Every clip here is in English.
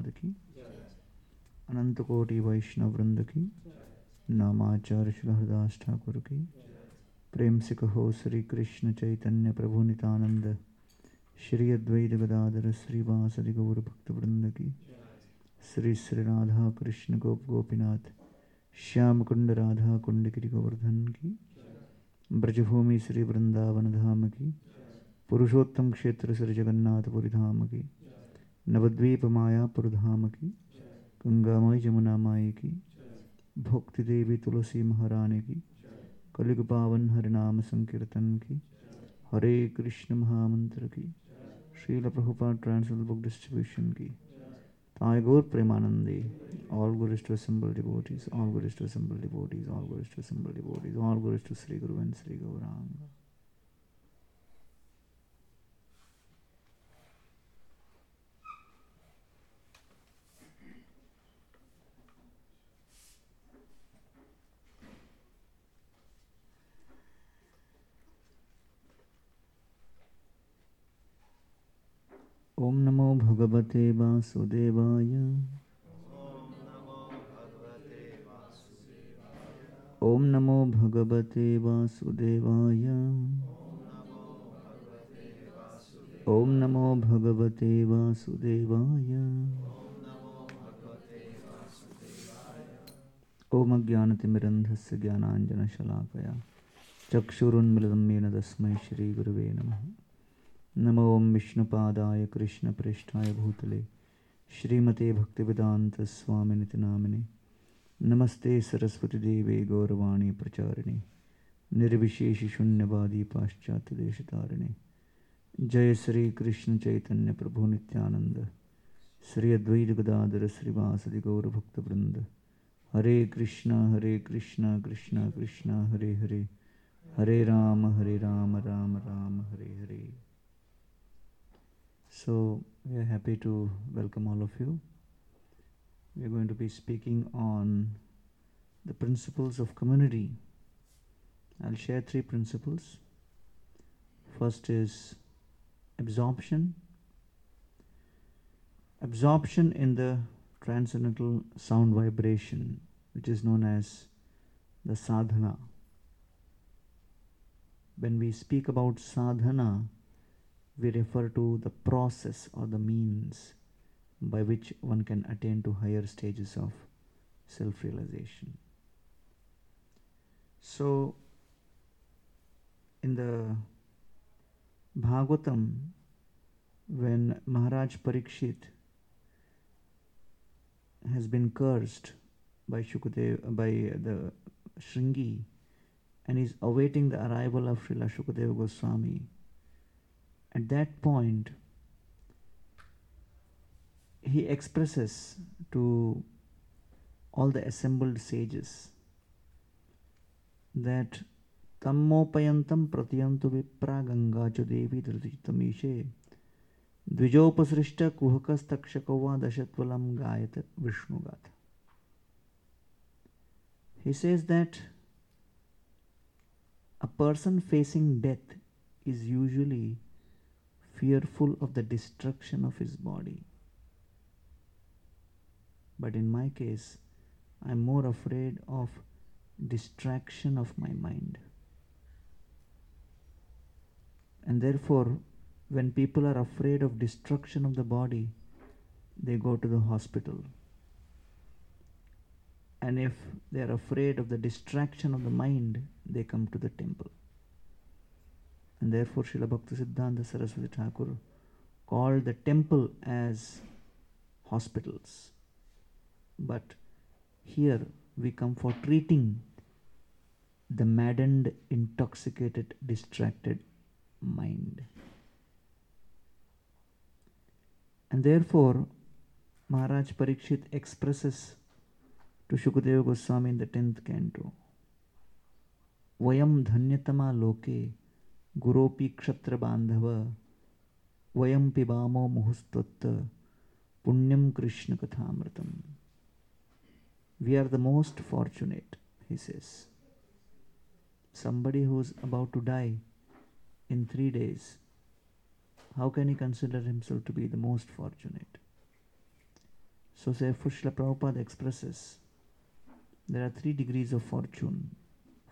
प्रभुपाद की अनंत कोटि वैष्णव वृंद की नामाचार्य हरदास ठाकुर की प्रेम से कहो श्री कृष्ण चैतन्य प्रभु नित्यानंद श्री अद्वैत गदाधर श्रीवासदि गौर भक्त वृंद की श्री श्री राधा कृष्ण गोप गोपीनाथ श्याम कुंड राधा कुंड गिरि गोवर्धन की ब्रजभूमि श्री वृंदावन धाम की पुरुषोत्तम क्षेत्र श्री जगन्नाथपुरी धाम की नवद्वीप मायापुरधाम की गंगामाई जमुना माई की भक्ति देवी तुलसी महारानी की कलिग पावन हरिनाम संकीर्तन की हरे कृष्ण महामंत्र की Srila Prabhupada translation book distribution की आयगोर Premanandi all glories to assembled devotees all glories to assembled devotees all glories to assembled devotees all glories to Shri Guru and Shri Gauranga भगवते वासुदेवाय। ॐ नमो भगवते वासुदेवाय। ॐ नमो भगवते वासुदेवाय। ॐ अज्ञानतिमिरन्धस्य ज्ञानाञ्जनशलाकया। चक्षुरुन्मिलितं येन तस्मै श्रीगुरुवे नमः। नमो विष्णुपादाय कृष्णप्रेष्ठाय भूतले, श्रीमते भक्तिवेदान्तस्वामिनिति नामिने नमस्ते सरस्वतीदेवे गौरवाणी प्रचारिणे निर्विशेषशून्यवादी पाश्चात्यदेशतारिणे जय श्री कृष्ण चैतन्य प्रभु नित्यानंद श्री अद्वैत गदाधर श्रीवासदि गौरभक्तवृंद हरे कृष्णा हरे कृष्णा कृष्णा कृष्णा, हरे हरे। हरे राम हरे Ram Ram Ram, Hare Hare. So, we are happy to welcome all of you. We are going to be speaking on the principles of community. I'll share three principles. First is absorption. Absorption in the transcendental sound vibration, which is known as the sadhana. When we speak about sadhana, we refer to the process or the means by which one can attain to higher stages of self realization. So, in the Bhagavatam, when Maharaj Parikshit has been cursed by Shukadev, by the Shringi, and is awaiting the arrival of Srila Shukadeva Goswami, at that point, he expresses to all the assembled sages that तम्मोपयन्तं प्रतियन्तु विप्रा गङ्गा च देवी धृतितमीशे द्विजोपसृष्टकुहकस्तक्षको वा दशत्वलं गायत विष्णुगाथ He says that a person facing death is usually fearful of the destruction of his body. But in my case, I'm more afraid of distraction of my mind. And therefore, when people are afraid of destruction of the body, they go to the hospital. And if they are afraid of the distraction of the mind, they come to the temple. And therefore, Srila Bhakti Siddhanta Saraswati Thakur called the temple as hospitals. But here we come for treating the maddened, intoxicated, distracted mind. And therefore, Maharaj Parikshit expresses to Shukadeva Goswami in the 10th canto Vayam dhanyatama loke गुरोपि क्षत्र बांधव वयम पिबामो मुहुस्तत्त Punyam Krishna कथामृतम we are the most fortunate he says somebody who's about to die in 3 days how can he consider himself to be the most fortunate So, therefore, Srila Prabhupada expresses there are three degrees of fortune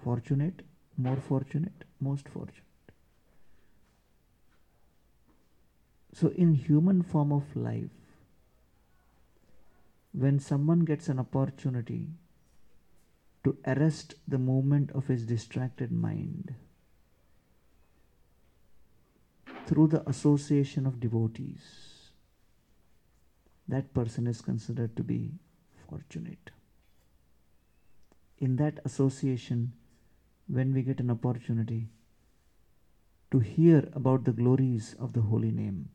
fortunate, more fortunate, most fortunate. So, in human form of life, when someone gets an opportunity to arrest the movement of his distracted mind through the association of devotees, that person is considered to be fortunate. In that association, when we get an opportunity to hear about the glories of the holy name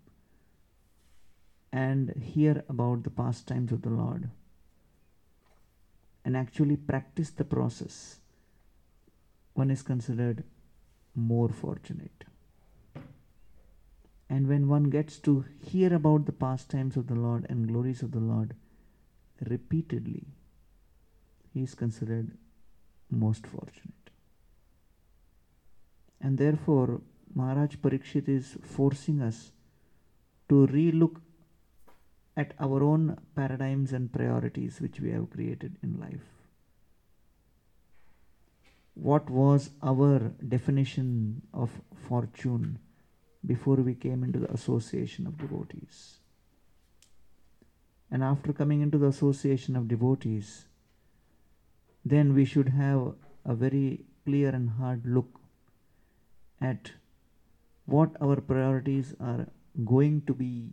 and hear about the pastimes of the Lord and actually practice the process, one is considered more fortunate. And when one gets to hear about the pastimes of the Lord and glories of the Lord repeatedly, he is considered most fortunate. And therefore, Maharaj Parikshit is forcing us to relook at our own paradigms and priorities which we have created in life. What was our definition of fortune before we came into the association of devotees. And after coming into the association of devotees, then we should have a very clear and hard look at what our priorities are going to be,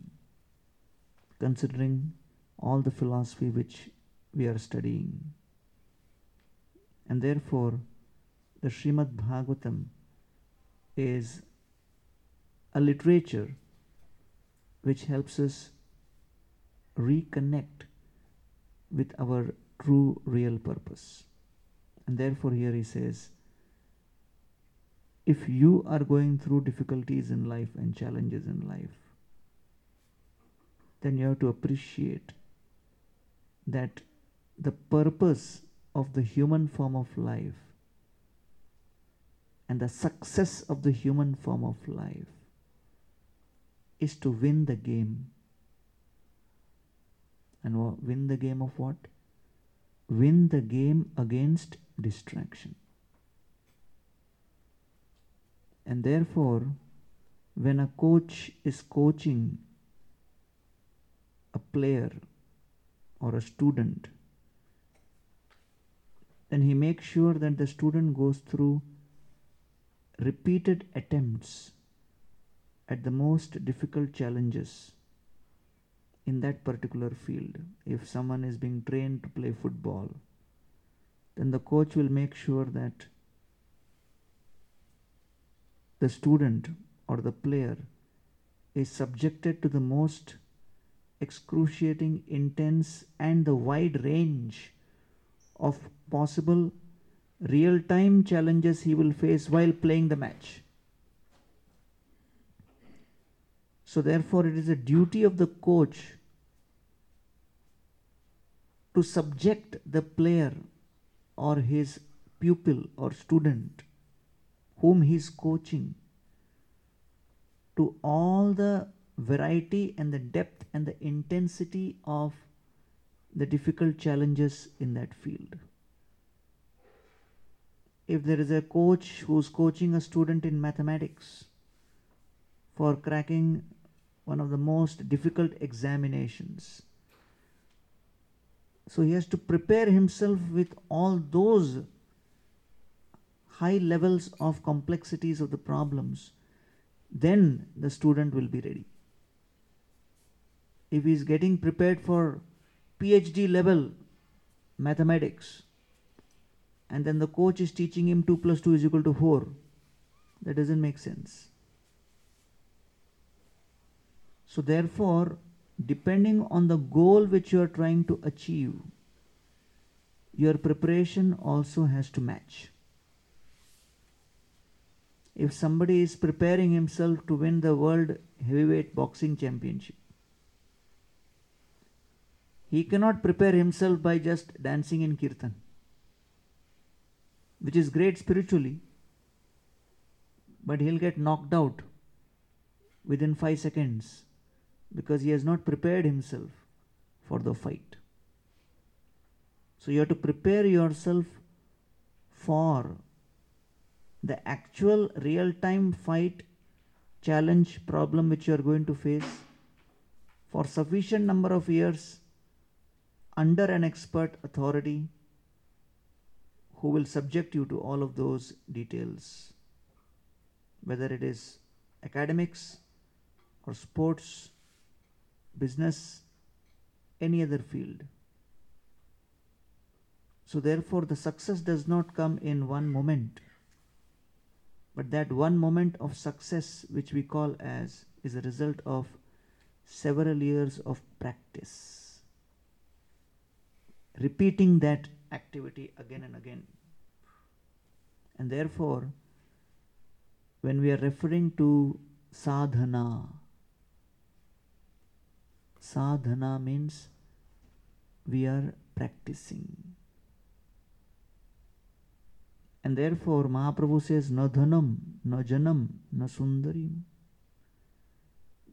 considering all the philosophy which we are studying. And therefore, the Srimad Bhagavatam is a literature which helps us reconnect with our true real purpose. And therefore, here he says, if you are going through difficulties in life and challenges in life, then you have to appreciate that the purpose of the human form of life and the success of the human form of life is to win the game. And win the game of what? Win the game against distraction. And therefore, when a coach is coaching player or a student, then he makes sure that the student goes through repeated attempts at the most difficult challenges in that particular field. If someone is being trained to play football, then the coach will make sure that the student or the player is subjected to the most excruciating, intense, and the wide range of possible real time challenges he will face while playing the match. So, therefore, it is a duty of the coach to subject the player or his pupil or student whom he is coaching to all the variety and the depth and the intensity of the difficult challenges in that field. If there is a coach who's coaching a student in mathematics for cracking one of the most difficult examinations. So he has to prepare himself with all those high levels of complexities of the problems. Then the student will be ready. If he is getting prepared for PhD level mathematics, and then the coach is teaching him 2 plus 2 is equal to 4, that doesn't make sense. So, therefore, depending on the goal which you are trying to achieve, your preparation also has to match. If somebody is preparing himself to win the World Heavyweight Boxing Championship, he cannot prepare himself by just dancing in kirtan, which is great spiritually, but he'll get knocked out within five seconds because he has not prepared himself for the fight. So you have to prepare yourself for the actual real time fight, challenge, problem which you are going to face for sufficient number of years under an expert authority who will subject you to all of those details, whether it is academics or sports, business, any other field. So, therefore, the success does not come in one moment, but that one moment of success, which we call as, is a result of several years of practice. Repeating that activity again and again. And therefore, when we are referring to sadhana, sadhana means we are practicing. And therefore, Mahaprabhu says, No dhanam, no janam, no sundarim.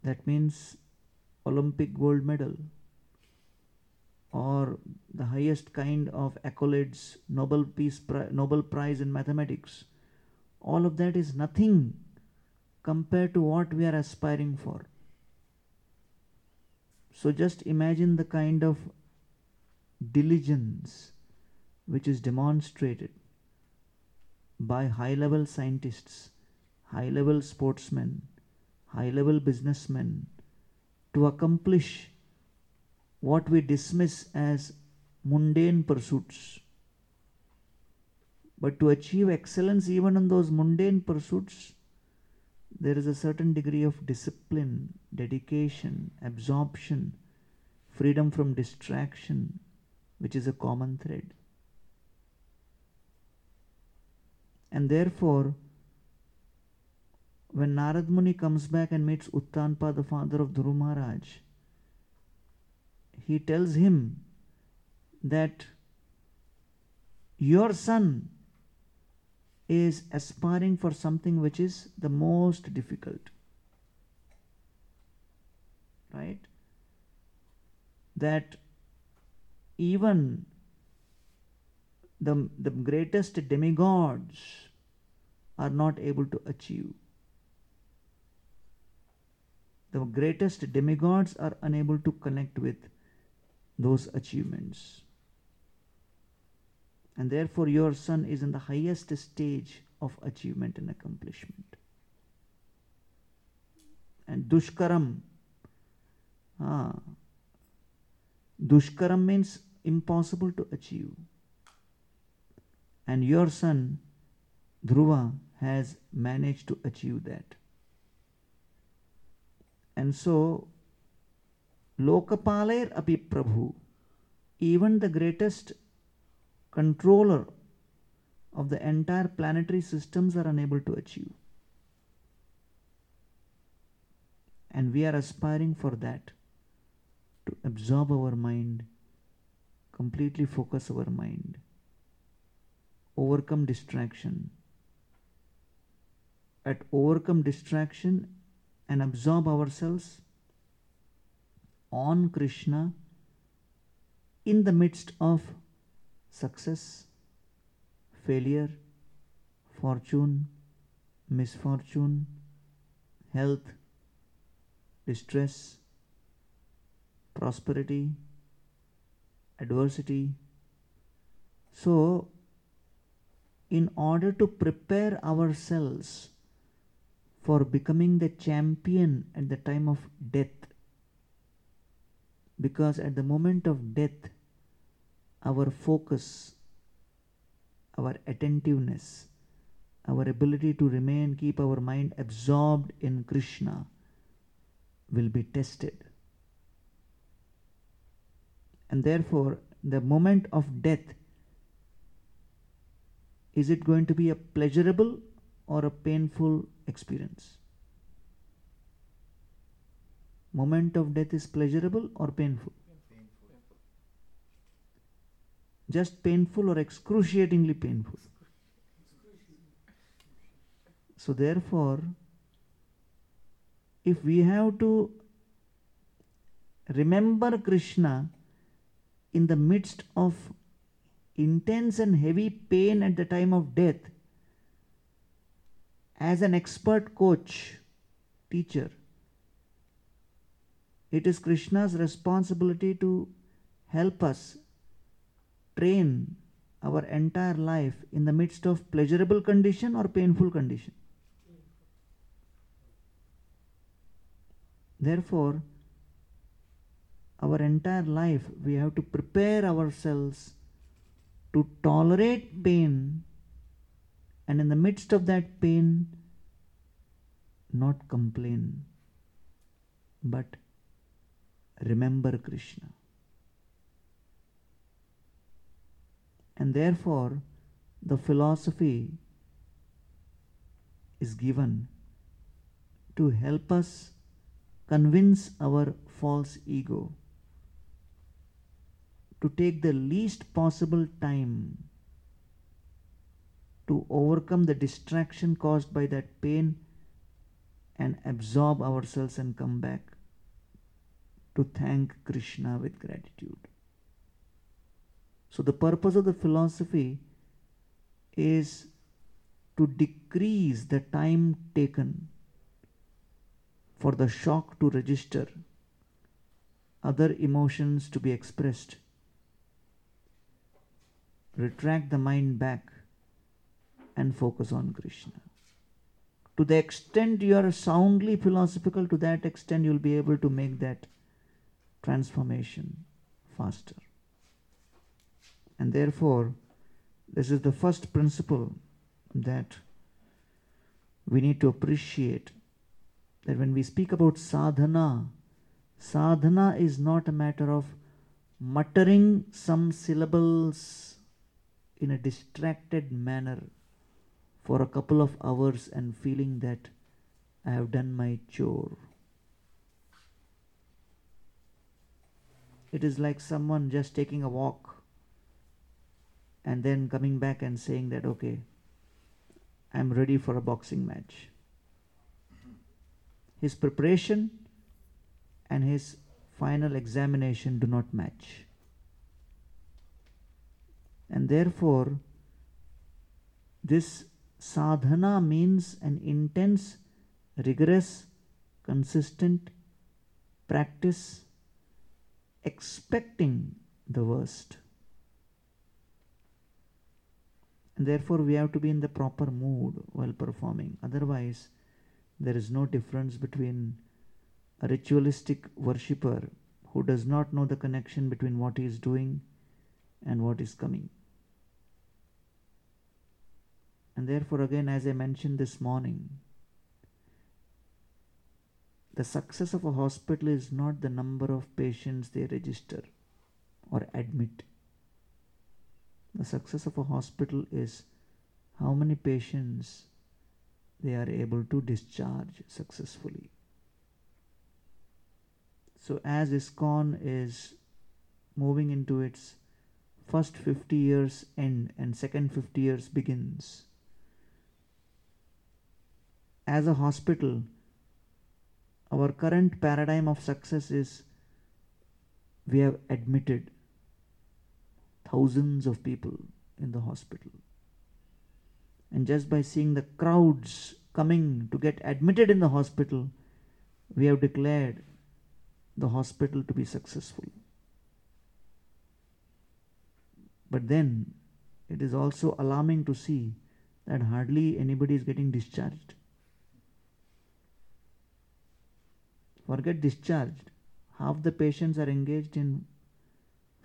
That means Olympic gold medal or the highest kind of accolades, Nobel Peace Pri- Nobel Prize in mathematics. All of that is nothing compared to what we are aspiring for. So just imagine the kind of diligence which is demonstrated by high level scientists, high level sportsmen, high level businessmen to accomplish what we dismiss as mundane pursuits. But to achieve excellence even in those mundane pursuits, there is a certain degree of discipline, dedication, absorption, freedom from distraction, which is a common thread. And therefore, when Narad Muni comes back and meets Uttanpa, the father of Dhruv Maharaj, he tells him that your son is aspiring for something which is the most difficult. Right? That even the, the greatest demigods are not able to achieve. The greatest demigods are unable to connect with those achievements. And therefore, your son is in the highest stage of achievement and accomplishment. And Dushkaram, ah, Dushkaram means impossible to achieve. And your son, Dhruva, has managed to achieve that. And so, Lokapaler even the greatest controller of the entire planetary systems are unable to achieve. And we are aspiring for that to absorb our mind, completely focus our mind, overcome distraction. At overcome distraction and absorb ourselves on Krishna in the midst of success, failure, fortune, misfortune, health, distress, prosperity, adversity. So, in order to prepare ourselves for becoming the champion at the time of death, because at the moment of death, our focus, our attentiveness, our ability to remain, keep our mind absorbed in Krishna will be tested. And therefore, the moment of death, is it going to be a pleasurable or a painful experience? Moment of death is pleasurable or painful? Just painful or excruciatingly painful? So, therefore, if we have to remember Krishna in the midst of intense and heavy pain at the time of death, as an expert coach, teacher, it is Krishna's responsibility to help us train our entire life in the midst of pleasurable condition or painful condition. Therefore, our entire life we have to prepare ourselves to tolerate pain and in the midst of that pain not complain but remember Krishna. And therefore, the philosophy is given to help us convince our false ego to take the least possible time to overcome the distraction caused by that pain and absorb ourselves and come back to thank Krishna with gratitude. So, the purpose of the philosophy is to decrease the time taken for the shock to register, other emotions to be expressed, retract the mind back, and focus on Krishna. To the extent you are soundly philosophical, to that extent you will be able to make that transformation faster. And therefore, this is the first principle that we need to appreciate that when we speak about sadhana, sadhana is not a matter of muttering some syllables in a distracted manner for a couple of hours and feeling that I have done my chore. It is like someone just taking a walk and then coming back and saying that, okay, I'm ready for a boxing match. His preparation and his final examination do not match. And therefore, this sadhana means an intense, rigorous, consistent practice expecting the worst. And therefore, we have to be in the proper mood while performing. Otherwise, there is no difference between a ritualistic worshipper who does not know the connection between what he is doing and what is coming. And therefore, again, as I mentioned this morning, the success of a hospital is not the number of patients they register or admit. The success of a hospital is how many patients they are able to discharge successfully. So, as ISKCON is moving into its first 50 years end and second 50 years begins, as a hospital, our current paradigm of success is we have admitted thousands of people in the hospital. And just by seeing the crowds coming to get admitted in the hospital, we have declared the hospital to be successful. But then it is also alarming to see that hardly anybody is getting discharged. Forget discharged. Half the patients are engaged in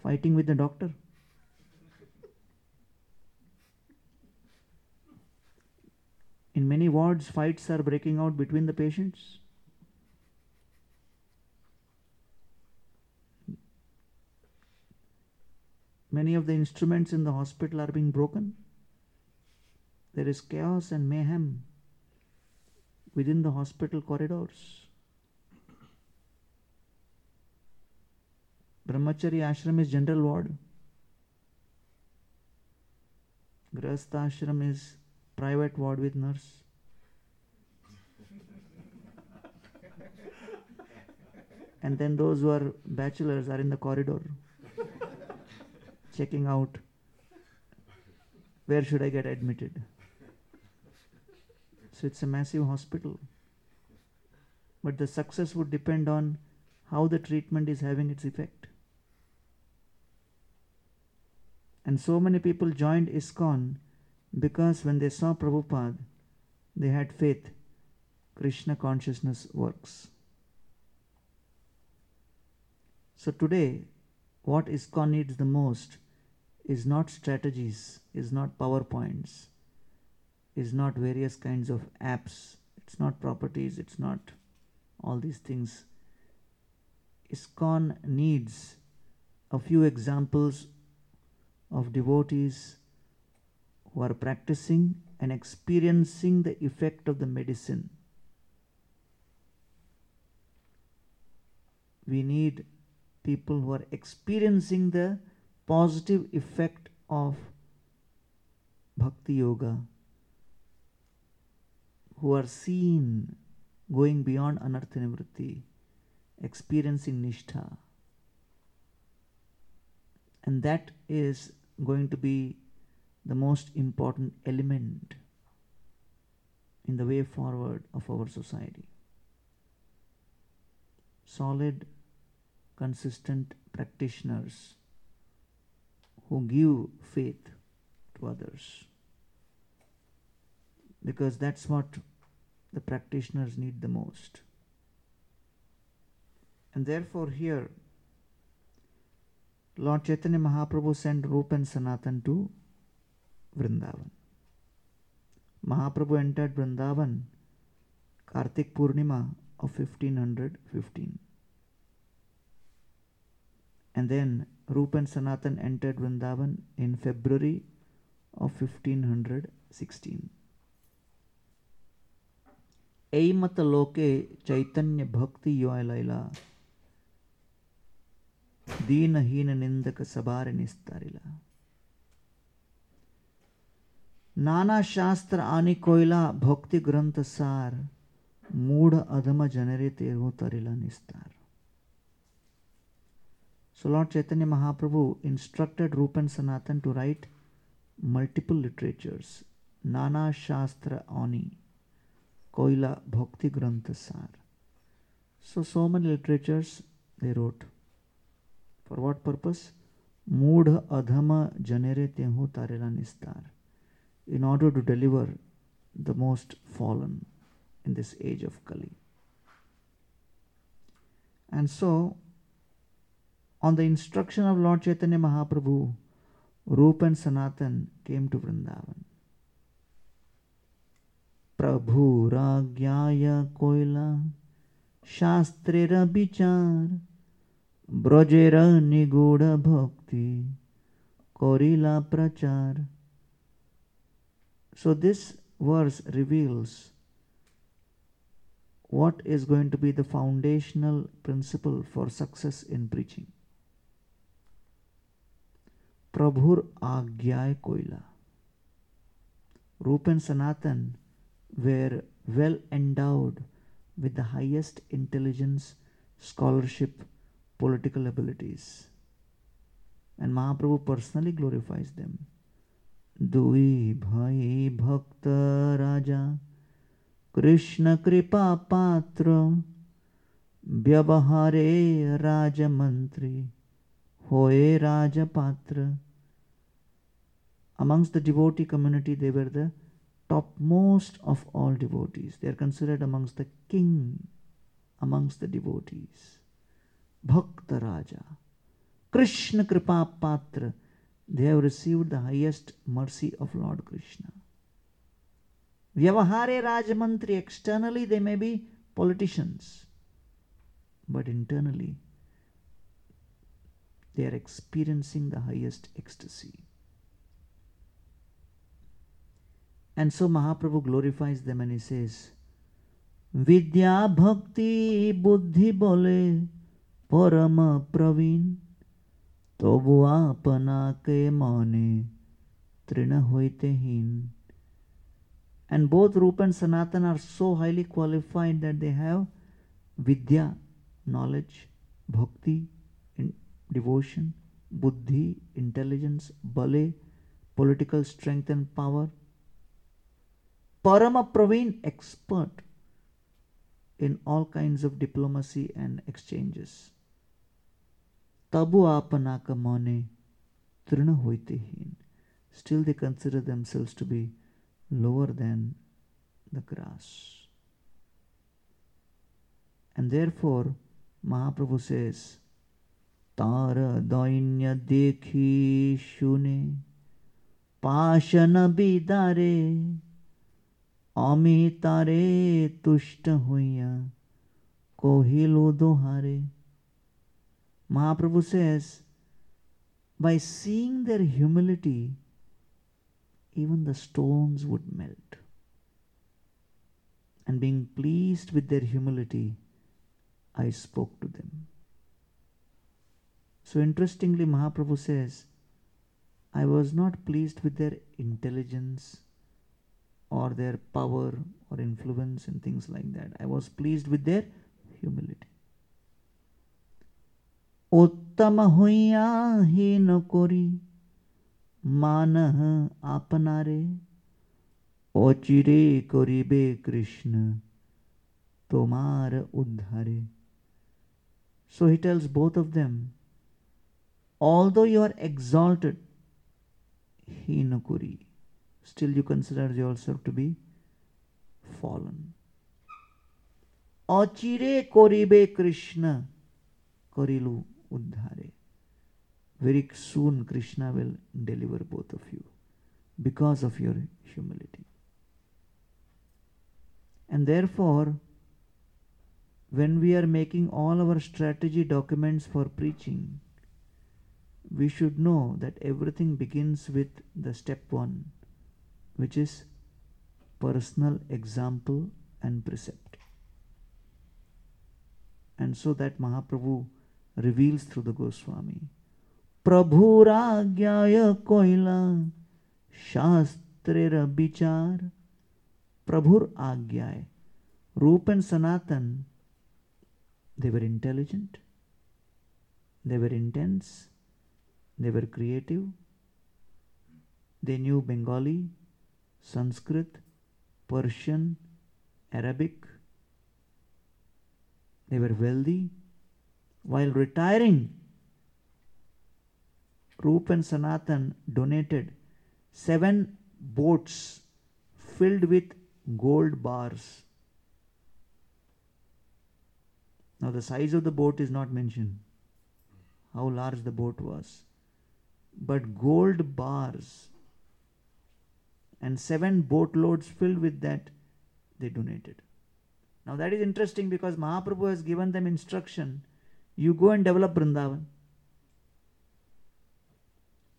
fighting with the doctor. In many wards, fights are breaking out between the patients. Many of the instruments in the hospital are being broken. There is chaos and mayhem within the hospital corridors. Brahmachari ashram is general ward. Grahastha ashram is private ward with nurse. and then those who are bachelors are in the corridor. checking out where should I get admitted. So it's a massive hospital. But the success would depend on how the treatment is having its effect. And so many people joined ISKCON because when they saw Prabhupada, they had faith. Krishna consciousness works. So today, what ISKCON needs the most is not strategies, is not PowerPoints, is not various kinds of apps, it's not properties, it's not all these things. ISKCON needs a few examples of devotees who are practicing and experiencing the effect of the medicine. We need people who are experiencing the positive effect of bhakti yoga, who are seen going beyond anartha nivritti, experiencing nishtha. And that is going to be the most important element in the way forward of our society. Solid, consistent practitioners who give faith to others. Because that's what the practitioners need the most. And therefore, here, Lord Chaitanya Mahaprabhu sent Rupa and Sanatan to Vrindavan. Mahaprabhu entered Vrindavan Kartik Purnima of 1515. And then Rupa and Sanatan entered Vrindavan in February of 1516. ऐमत लोके चैतन्य भक्ति योयलैला ದೀನಹೀನ ನಿಂದಕ ಸಬಾರೆನಿಸ್ತಾರಿಲ್ಲ ನಾನಾ ಶಾಸ್ತ್ರ ಆನಿಕೊಯ್ಲ ಭಕ್ತಿ ಗ್ರಂಥ sir ಮೂಢ ಅಧಮ ಜನರೇ ತೇರುತ್ತಾರಿಲ್ಲ ನಿಸ್ತಾರ್ So Lord Chaitanya Mahaprabhu instructed Rupa and Sanatan to write multiple literatures, Nana Shastra Ani, Koila Bhakti Granthasar. So so many literatures they wrote. For what purpose मूढ़ अधम जनेरे ते हूँ तारेला निस्तार in order to deliver the most fallen in this age of Kali and so on the instruction of Lord Chaitanya Mahaprabhu Rupa and Sanatana came to Vrindavan प्रभुराज्ञा कोयला शास्त्रेर विचार ব্রজের নিগুড় ভক্তি করিলা prachar so this verse reveals what is going to be the foundational principle for success in preaching. Prabhur আজ্ঞায় কইলা Rup Sanatan were well endowed with the highest intelligence, scholarship, political abilities. And Mahaprabhu personally glorifies them. Dui bhai bhakta raja Krishna kripa patra Vyavahare raja mantri Hoye raja patra amongst the devotee community, they were the topmost of all devotees. They are considered amongst the king amongst the devotees. भक्त राजा। कृष्ण कृपा पात्र। They have received the highest mercy of Lord Krishna व्यवहारे राजमंत्री externally they may be politicians but internally they are experiencing the highest ecstasy and so Mahaprabhu glorifies the many says विद्या भक्ति बुद्धि बोले Parama Praveen তবু আপনাকে মনে তৃণ হইতেহীন and both Rupa and Sanatan are so highly qualified that they have vidya, knowledge, bhakti, devotion, buddhi, intelligence, bale, political strength and power. Parama Praveen, expert in all kinds of diplomacy and exchanges. Tabu apanaka mone trina hoitehin. Still they consider themselves to be lower than the grass. And therefore, Mahaprabhu says, Tara dainya dekhi shune पाषण बिदारे अमी तारे तुष्ट हुइया कोहिलो दोहारे Mahaprabhu says, by seeing their humility, even the stones would melt. And being pleased with their humility, I spoke to them. So interestingly, Mahaprabhu says, I was not pleased with their intelligence or their power or influence and things like that. I was pleased with their humility. उत्तम हुईया ही नकोरी। मान अपना रे ओचिरे करीबे कृष्ण तुमार उद्धारे। So he tells both of them although you are exalted he नकोरी still you consider yourself to be fallen অচিরে করিবে Krishna করিলু uddhare. Very soon Krishna will deliver both of you because of your humility. And therefore, when we are making all our strategy documents for preaching, we should know that everything begins with the step one, which is personal example and precept. And so that Mahaprabhu reveals through the Goswami. प्रभुराज्ञाय कोयला शास्त्रेर विचार प्रभुर आज्ञाय रूप and Sanatan they were intelligent, they were intense, they were creative, they knew Bengali, Sanskrit, Persian, Arabic, they were wealthy. While retiring, Rup and Sanatan donated seven boats filled with gold bars Now, the size of the boat is not mentioned, how large the boat was. But gold bars and seven boatloads filled with that they donated. Now, that is interesting because Mahaprabhu has given them instruction you go and develop Vrindavan.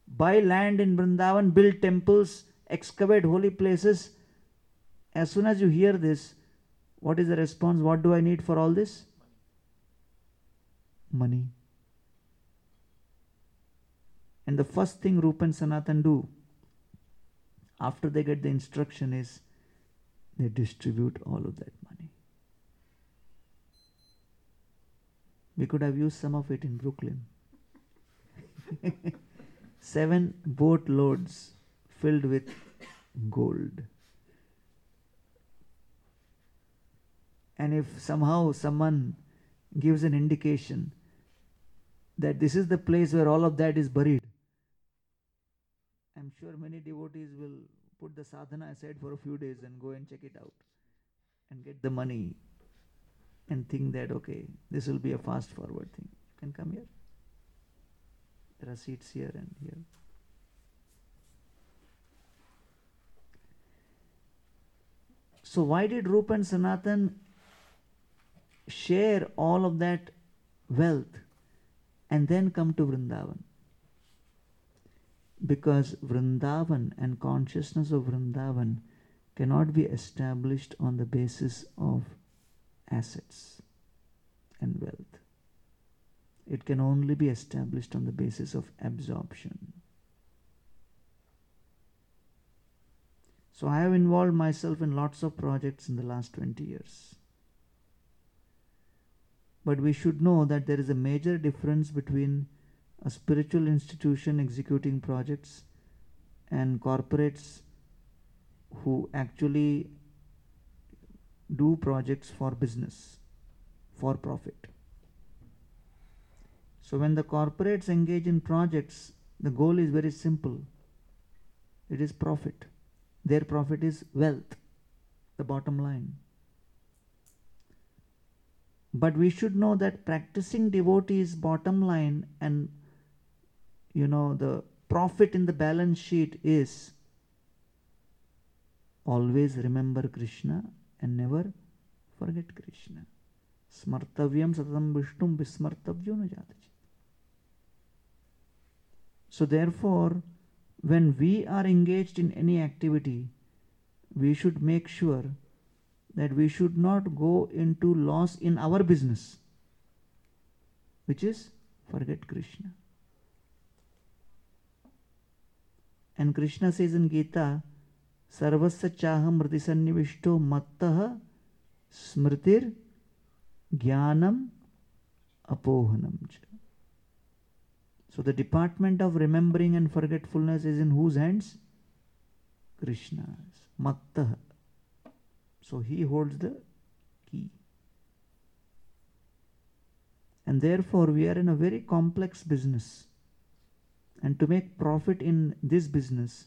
Buy land in Vrindavan, build temples, excavate holy places. As soon as you hear this, what is the response? What do I need for all this? money. And the first thing Rupa and Sanatan do after they get the instruction is they distribute all of that money. We could have used some of it in Brooklyn. Seven boat loads filled with gold. And if somehow someone gives an indication that this is the place where all of that is buried. I'm sure many devotees will put the sadhana aside for a few days and go and check it out and get the money and think that, okay, this will be a fast forward thing. You can come here. There are seats here and here. So, why did Rupa and Sanatan share all of that wealth? and then come to Vrindavan. Because Vrindavan and consciousness of Vrindavan cannot be established on the basis of assets and wealth. It can only be established on the basis of absorption. So I have involved myself in lots of projects in the last 20 years. But we should know that there is a major difference between a spiritual institution executing projects and corporates who actually do projects for business, for profit. So, when the corporates engage in projects, the goal is very simple it is profit. Their profit is wealth, the bottom line. But we should know that practicing devotees' bottom line and you know the profit in the balance sheet is always remember Krishna and never forget Krishna स्मर्तव्यम सततम विष्णु विस्मर्तव्यो न जाते so therefore when we are engage in any activity we should make sure that we should not go into loss in our business which is forget Krishna and Krishna says in Gita सर्वस्व चाह मृति सन्निविष्टो मत्त स्मृतिर ज्ञानम अपोहनम so the department of remembering and forgetfulness is in whose hands Krishna मत्त so he holds the key and therefore we are in a very complex business and to make profit in this business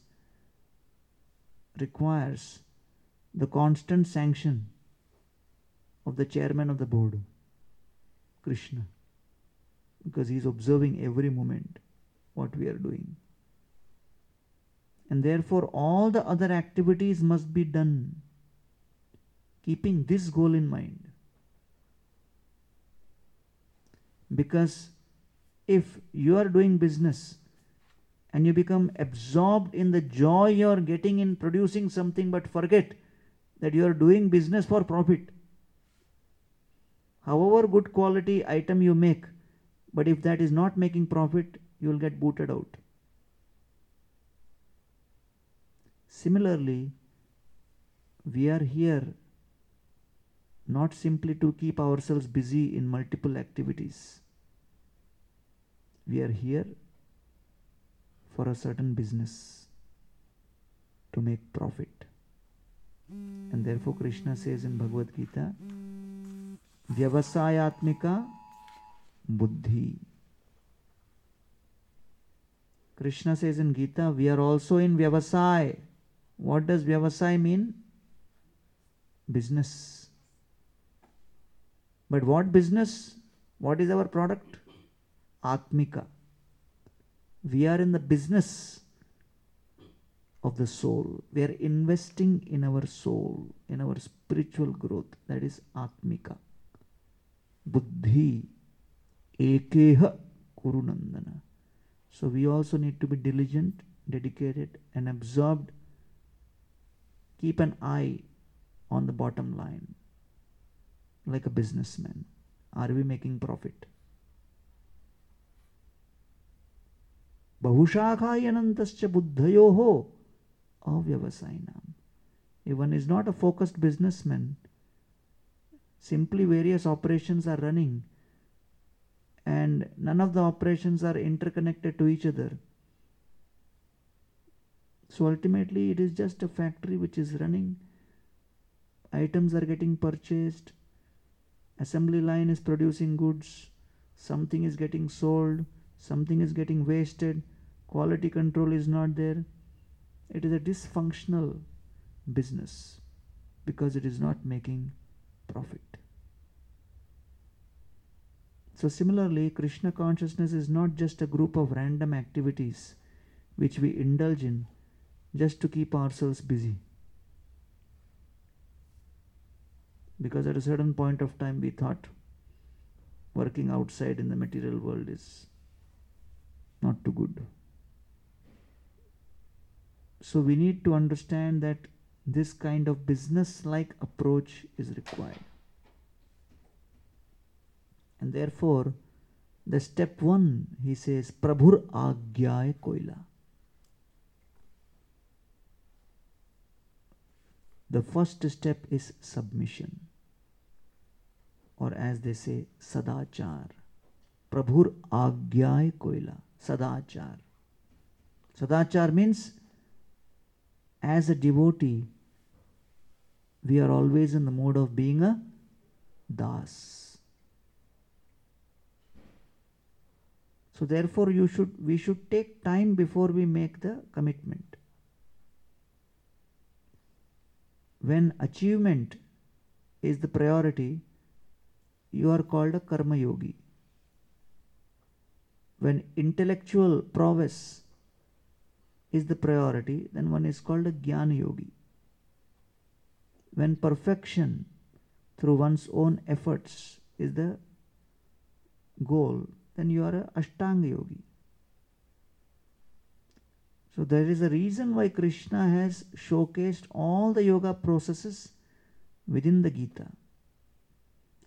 requires the constant sanction of the chairman of the board, Krishna, because he is observing every moment what we are doing. And therefore, all the other activities must be done keeping this goal in mind. Because if you are doing business and you become absorbed in the joy you are getting in producing something but forget that you are doing business for profit, however good quality item you make, but if that is not making profit, you will get booted out. Similarly, we are here not simply to keep ourselves busy in multiple activities. We are here for a certain business to make profit. And therefore, Krishna says in Bhagavad Gita, Vyavasayatmika Buddhi. Krishna says in Gita, we are also in Vyavasai. What does Vyavasai mean? Business. But what business? What is our product? Atmika. We are in the business of the soul. We are investing in our soul, in our spiritual growth. That is Atmika. Buddhi. Ekeha Kurunandana. So we also need to be diligent, dedicated, and absorbed. Keep an eye on the bottom line like a businessman? Are we making profit? Bahushakhayana buddhayoho avyavasainam. If one is not a focused businessman, simply various operations are running and none of the operations are interconnected to each other. So ultimately, it is just a factory which is running, items are getting purchased, assembly line is producing goods, something is getting sold, something is getting wasted, quality control is not there. It is a dysfunctional business because it is not making profit. So, similarly, Krishna consciousness is not just a group of random activities which we indulge in just to keep ourselves busy. because at a certain point of time we thought working outside in the material world is not too good. So we need to understand that this kind of business like approach is required. And therefore, the step one, he says, Prabhur Agyay Koila. The first step is submission or as they say sadachar prabhur agyay koila Sadachar. Sadachar means as a devotee, we are always in the mode of being a das. So therefore you should we should take time before we make the commitment. When achievement is the priority, you are called a karma yogi. When intellectual prowess is the priority, then one is called a jnana yogi. When perfection through one's own efforts is the goal, then you are a Ashtanga yogi. So there is a reason why Krishna has showcased all the yoga processes within the Gita.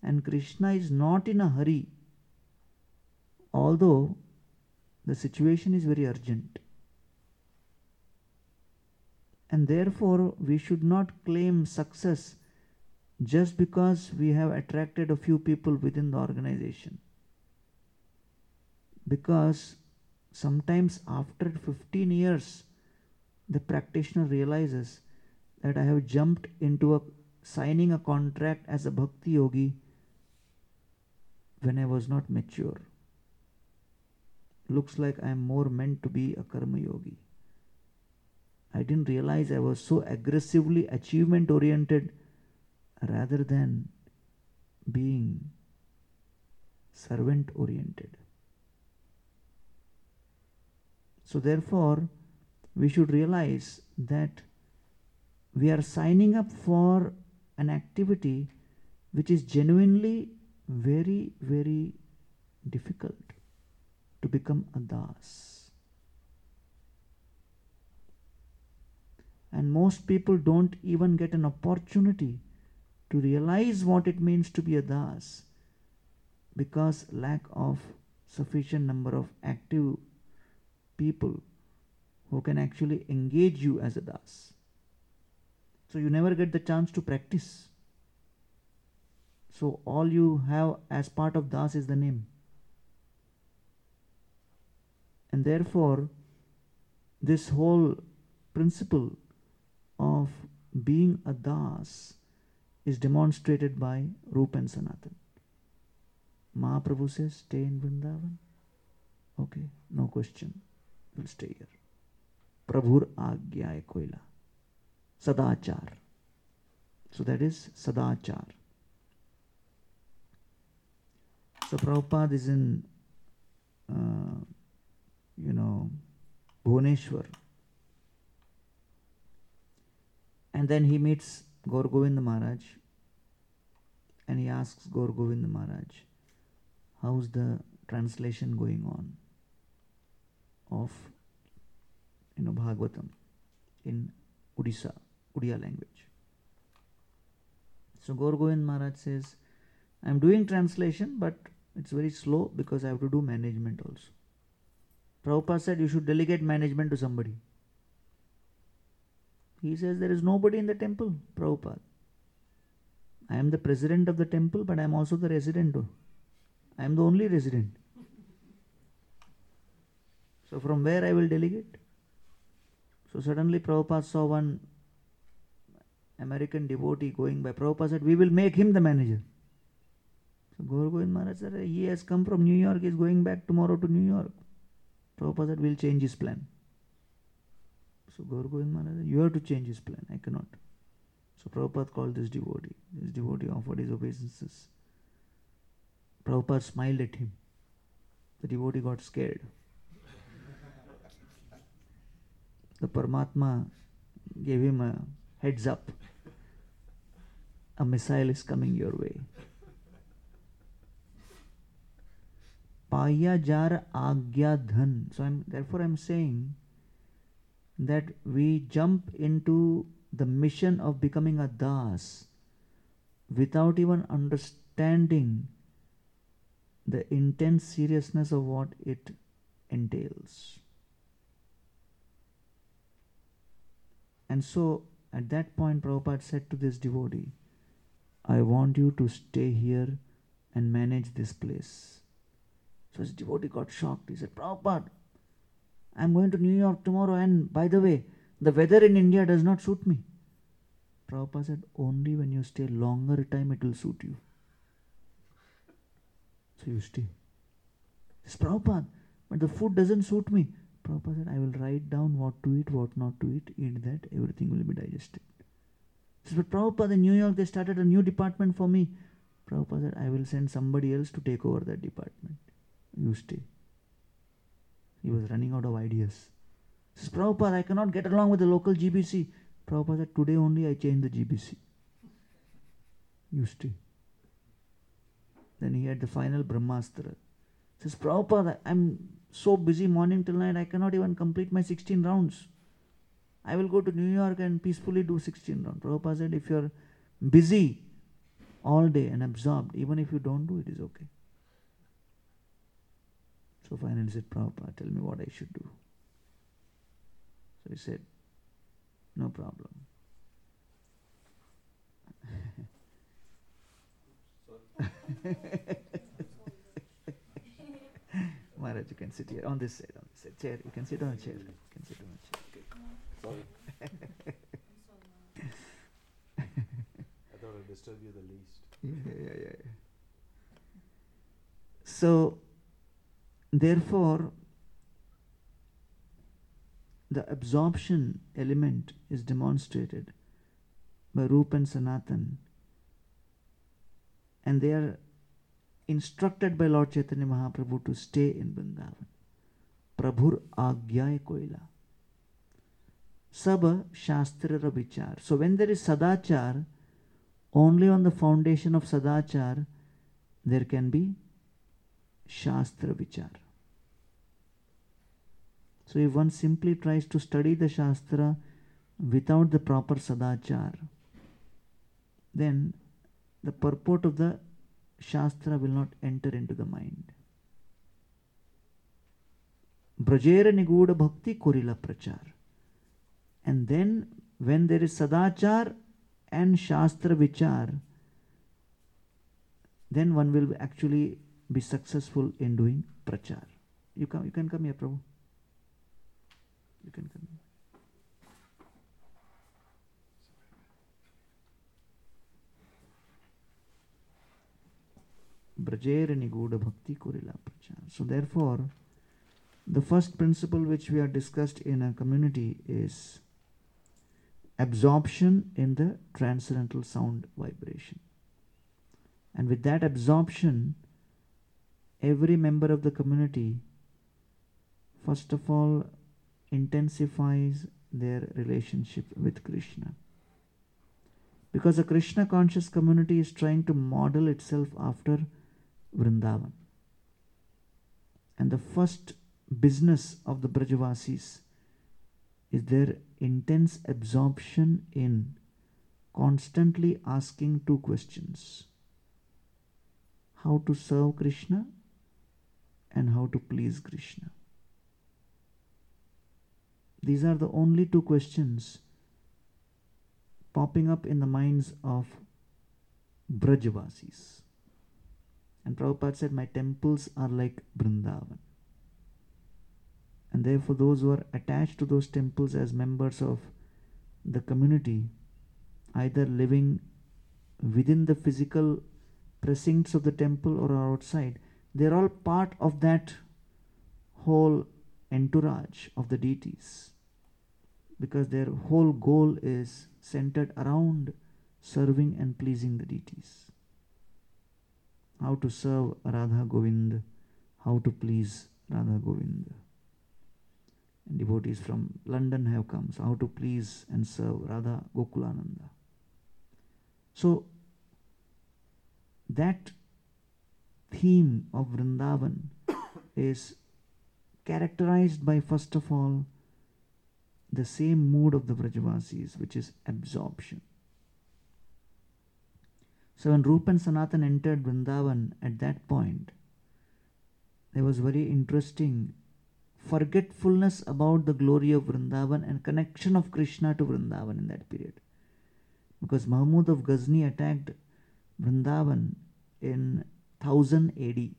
And Krishna is not in a hurry, although the situation is very urgent. And therefore, we should not claim success just because we have attracted a few people within the organization. Because sometimes after 15 years, the practitioner realizes that I have jumped into a signing a contract as a bhakti yogi when I was not mature. Looks like I am more meant to be a karma yogi. I didn't realize I was so aggressively achievement oriented rather than being servant oriented. So, therefore, we should realize that we are signing up for an activity which is genuinely very, very difficult to become a das. And most people don't even get an opportunity to realize what it means to be a das because lack of sufficient number of active people who can actually engage you as a das. So you never get the chance to practice. So all you have as part of das is the name. And therefore, this whole principle of being a das is demonstrated by Rupa and Sanatan. Mahaprabhu says, stay in Vrindavan. Okay, no question. We'll stay here. Prabhur Agya Koila. Sadachar. So that is Sadachar. So Prabhupada is in, uh, you know, Bhuvaneshwar. And then he meets Gaur Govind Maharaj and he asks Gaur Govind Maharaj, how's the translation going on of, you know, Bhagavatam in Odisha, Odia language. So Gaur Govind Maharaj says, I'm doing translation, but it's very slow because I have to do management also. Prabhupada said you should delegate management to somebody. He says there is nobody in the temple, Prabhupada. I am the president of the temple, but I am also the resident. I am the only resident. So from where I will delegate? So suddenly Prabhupada saw one American devotee going by. Prabhupada said, We will make him the manager. So Gaur Maharaj said, He has come from New York, he is going back tomorrow to New York. Prabhupada We'll change his plan. So Gaur Maharaj You have to change his plan, I cannot. So Prabhupada called this devotee. This devotee offered his obeisances. Prabhupada smiled at him. The devotee got scared. the Paramatma gave him a heads up. A missile is coming your way. Paya jar agya dhan. So I'm therefore I'm saying that we jump into the mission of becoming a das without even understanding the intense seriousness of what it entails. And so at that point, Prabhupada said to this devotee, I want you to stay here and manage this place. So his devotee got shocked. He said, Prabhupada, I'm going to New York tomorrow, and by the way, the weather in India does not suit me. Prabhupada said, Only when you stay longer time it will suit you. So you stay. Says Prabhupada, but the food doesn't suit me. Prabhupada said, I will write down what to eat, what not to eat, eat that, everything will be digested. Says, but Prabhupada, in New York they started a new department for me. Prabhupada said, I will send somebody else to take over that department. You stay. He was running out of ideas. Says, Prabhupada, I cannot get along with the local GBC. Prabhupada said, Today only I change the GBC. You stay. Then he had the final Brahmastra. Says, Prabhupada, I'm so busy morning till night, I cannot even complete my 16 rounds. I will go to New York and peacefully do 16 rounds. Prabhupada said, if you're busy all day and absorbed, even if you don't do it, is okay. So finally he said, Prabhupada, tell me what I should do. So he said, no problem. Maharaj, you can sit here on this side, on this side. Chair, you can sit on a chair. You can sit on a chair. Sorry. I thought I'd disturb you the least. Yeah, yeah, yeah, yeah. So, therefore, the absorption element is demonstrated by Rup and Sanatan, and they are instructed by Lord Chaitanya Mahaprabhu to stay in Vrindavan. Prabhur Agyay Koila. Sab Shastra Vichar. So when there is Sadachar, only on the foundation of Sadachar there can be shastra विचार so if one simply tries to study the shastra without the proper सदाचार then the purport of the shastra will not enter into the mind ब्रजेर निगूढ़ भक्ति कोरिला प्रचार and then when there is सदाचार and shastra विचार then one will actually be successful in doing Prachar. You, come, you can come here, Prabhu. You can come here. Bhakti Kurila Prachar. So therefore, the first principle which we are discussed in a community is absorption in the transcendental sound vibration. And with that absorption, every member of the community, first of all, intensifies their relationship with Krishna. Because a Krishna conscious community is trying to model itself after Vrindavan. And the first business of the Brajavasis is their intense absorption in constantly asking two questions how to serve Krishna and how to please Krishna. These are the only two questions popping up in the minds of Brajavasis. And Prabhupada said, My temples are like Brindavan. And therefore, those who are attached to those temples as members of the community, either living within the physical precincts of the temple or outside, they're all part of that whole entourage of the deities. Because their whole goal is centered around serving and pleasing the deities. How to serve Radha Govind, how to please Radha Govind. And devotees from London have come, so how to please and serve Radha Gokulananda. So, that theme of Vrindavan is characterized by, first of all, the same mood of the Vrajavasis, which is absorption. So when Rupa and Sanatan entered Vrindavan at that point, there was very interesting forgetfulness about the glory of Vrindavan and connection of Krishna to Vrindavan in that period. Because Mahmud of Ghazni attacked Vrindavan in 1000 AD.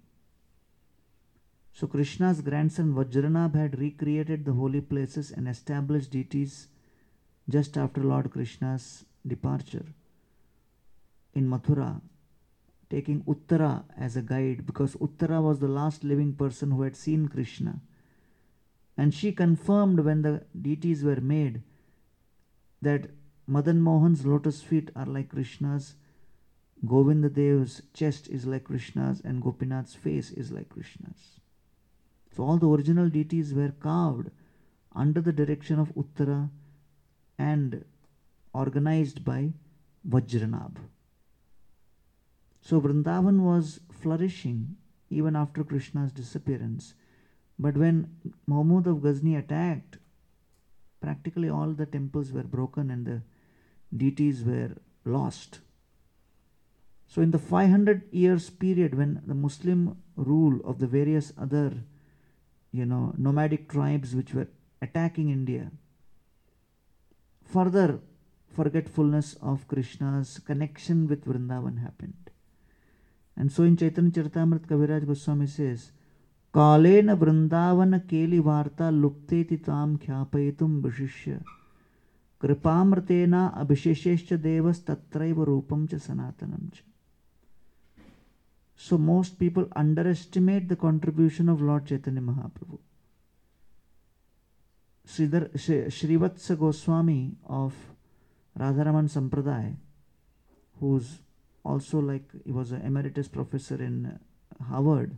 So Krishna's grandson Vajranabh had recreated the holy places and established deities just after Lord Krishna's departure in Mathura, taking Uttara as a guide because Uttara was the last living person who had seen Krishna. And she confirmed when the deities were made that Madan Mohan's lotus feet are like Krishna's, Govinda Dev's chest is like Krishna's, and Gopinath's face is like Krishna's. So all the original deities were carved under the direction of Uttara and organized by Vajranabh. So Vrindavan was flourishing even after Krishna's disappearance. But when Mahmud of Ghazni attacked, practically all the temples were broken and the deities were lost. So, in the 500 years period when the Muslim rule of the various other, you know, nomadic tribes which were attacking India, further forgetfulness of Krishna's connection with Vrindavan happened. And so in Chaitanya Charitamrita Kaviraj Goswami says, कालेन वृंदावन केली वार्ता लुप्तेति ताम ख्यापयितुम विशिष्य कृपामृतेन अभिशेषेश्च देवस्तत्रैव रूपम च सनातनम च So most people underestimate the contribution of Lord Chaitanya Mahaprabhu. Sridhar, Srivatsa Goswami of Radharaman Sampradaya, who's also like he was an emeritus professor in Harvard,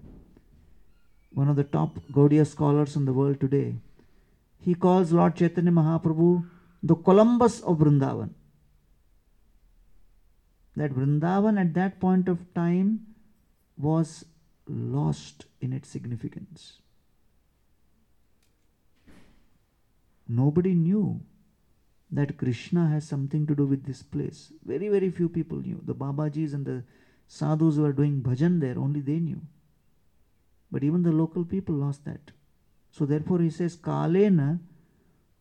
one of the top Gaudiya scholars in the world today, he calls Lord Chaitanya Mahaprabhu the Columbus of Vrindavan. That Vrindavan at that point of time was lost in its significance. Nobody knew that Krishna has something to do with this place. Very, very few people knew. The Babajis and the sadhus who were doing bhajan there, only they knew. But even the local people lost that. So therefore he says, Kalena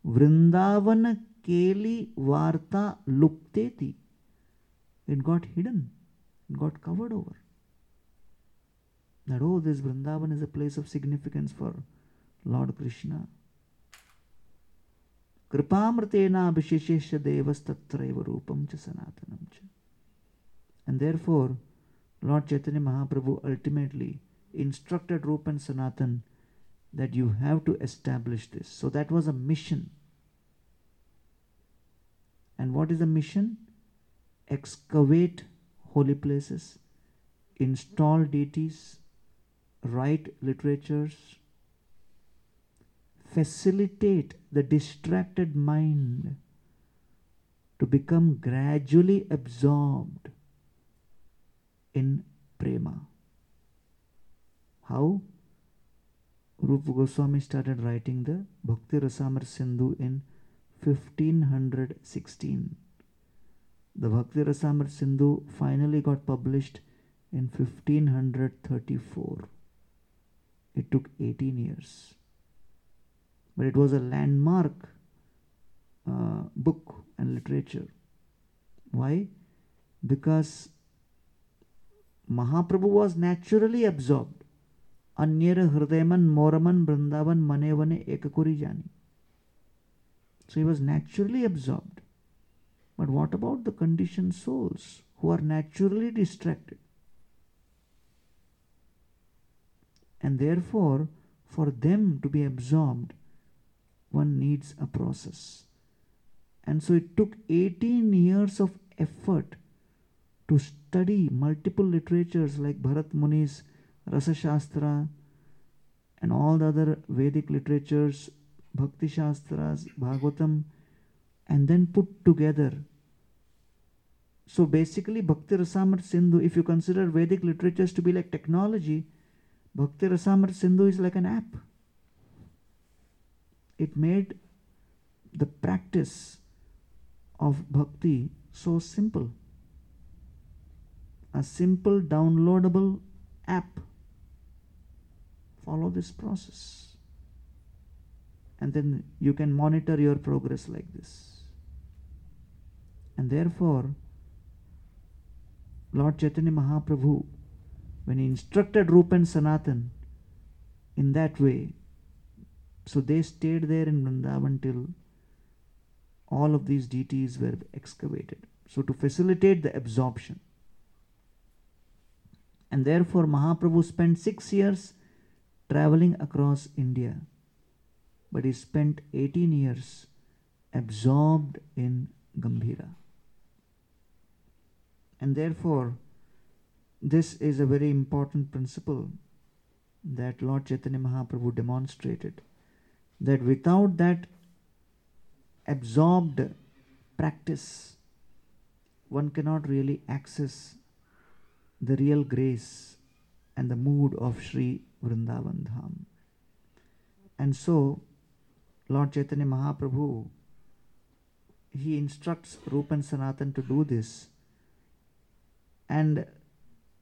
Vrindavana Keli Varta Lupteti. It got hidden, it got covered over that oh, this Vrindavan is a place of significance for Lord Krishna. Cha. And therefore, Lord Chaitanya Mahaprabhu ultimately instructed Rupa and Sanatan that you have to establish this. So that was a mission. And what is the mission? Excavate holy places, install deities, write literatures, facilitate the distracted mind to become gradually absorbed in prema. How? Rupa Goswami started writing the Bhakti Rasamrita Sindhu in 1516. The Bhakti Rasamrita Sindhu finally got published in 1534. It took 18 years. But it was a landmark uh, book and literature. Why? Because Mahaprabhu was naturally absorbed. Anyer Hridayaman Moraman Vrindavan Manevane Ekakuri Jani. So he was naturally absorbed. But what about the conditioned souls who are naturally distracted? And therefore, for them to be absorbed, one needs a process. And so it took 18 years of effort to study multiple literatures like Bharat Muni's Rasa Shastra and all the other Vedic literatures, Bhakti Shastras, Bhagavatam, and then put together. So basically, Bhakti Rasamrita Sindhu, if you consider Vedic literatures to be like technology, Bhakti Rasamrita Sindhu is like an app. It made the practice of bhakti so simple. A simple downloadable app follow this process. And then you can monitor your progress like this. And therefore, Lord Chaitanya Mahaprabhu, when he instructed Rupa and Sanatan in that way. So they stayed there in Vrindavan till all of these deities were excavated. So to facilitate the absorption. And therefore Mahaprabhu spent six years traveling across India. But he spent 18 years absorbed in Gambhira. And therefore, this is a very important principle that Lord Chaitanya Mahaprabhu demonstrated that without that absorbed practice, one cannot really access the real grace and the mood of Sri Vrindavan Dham. And so, Lord Chaitanya Mahaprabhu, he instructs Rup and Sanatan to do this. And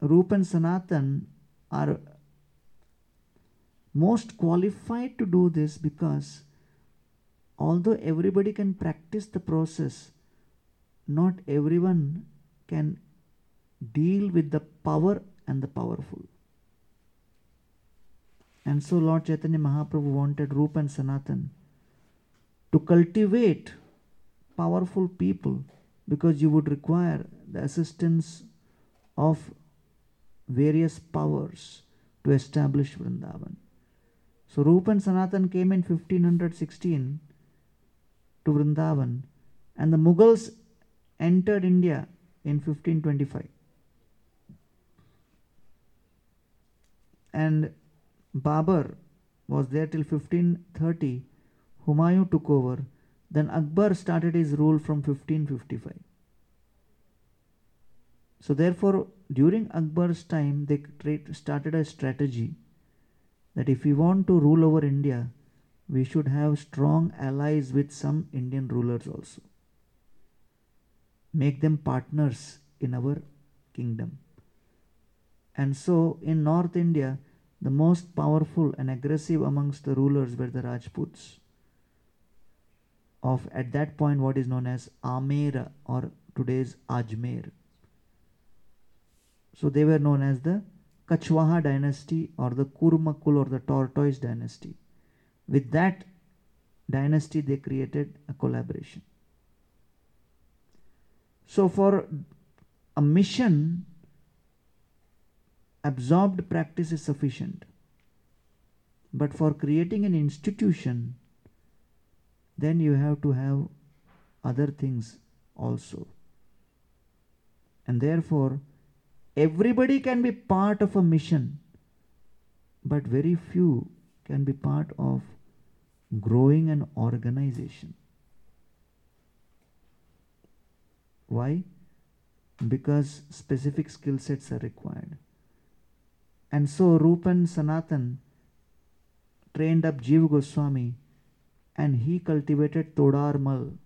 Rup and Sanatan are most qualified to do this because although everybody can practice the process, not everyone can deal with the power and the powerful. And so Lord Chaitanya Mahaprabhu wanted Rupa and Sanatan to cultivate powerful people because you would require the assistance of various powers to establish Vrindavan. So Rupa and Sanatan came in 1516 to Vrindavan and the Mughals entered India in 1525. And Babur was there till 1530. Humayun took over. Then Akbar started his rule from 1555. So, therefore, during Akbar's time, they started a strategy that if we want to rule over India, we should have strong allies with some Indian rulers also. Make them partners in our kingdom. And so, in North India, the most powerful and aggressive amongst the rulers were the Rajputs of at that point what is known as Amer or today's Ajmer. So they were known as the Kachwaha dynasty or the Kurmakul or the Tortoise dynasty. With that dynasty, they created a collaboration. So, for a mission, absorbed practice is sufficient. But for creating an institution, then you have to have other things also. And therefore, everybody can be part of a mission, but very few can be part of growing an organization. Why? Because specific skill sets are required. And so Rupan Sanatan trained up Jiva Goswami and he cultivated Todarmal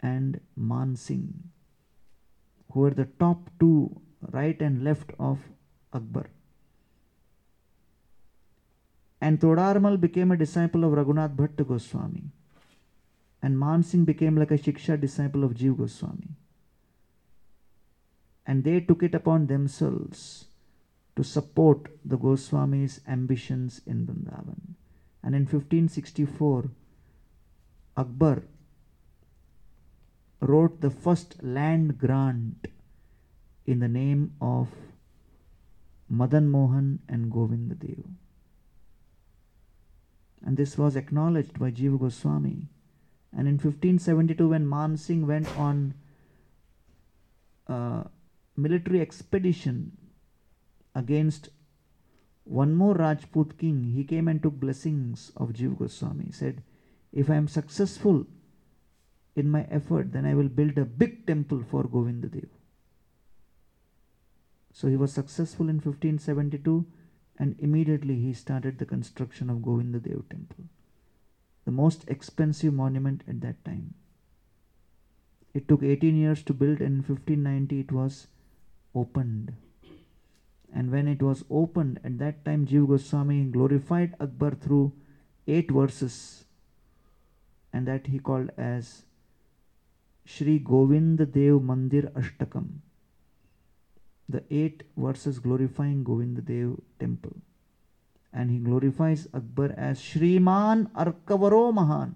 and Mansingh, who were the top two, right and left of Akbar. And Todarmal became a disciple of Raghunath Bhatta Goswami. And Mansingh became like a Shiksha disciple of Jiva Goswami. And they took it upon themselves to support the Goswamis' ambitions in Vrindavan. And in 1564, Akbar wrote the first land grant in the name of Madan Mohan and Govind Dev. And this was acknowledged by Jiva Goswami. And in 1572, when Man Singh went on uh, military expedition against one more Rajput king, he came and took blessings of Jiva Goswami. He said, If I am successful in my effort, then I will build a big temple for Govinda Dev. So he was successful in 1572 and immediately he started the construction of Govinda Dev temple, the most expensive monument at that time. It took 18 years to build and in 1590 it was opened. And when it was opened, at that time Jiva Goswami glorified Akbar through eight verses, and that he called as Shri Govind Dev Mandir Ashtakam. The eight verses glorifying Govind Dev temple. and he glorifies Akbar as Shriman Arkavaro Mahan.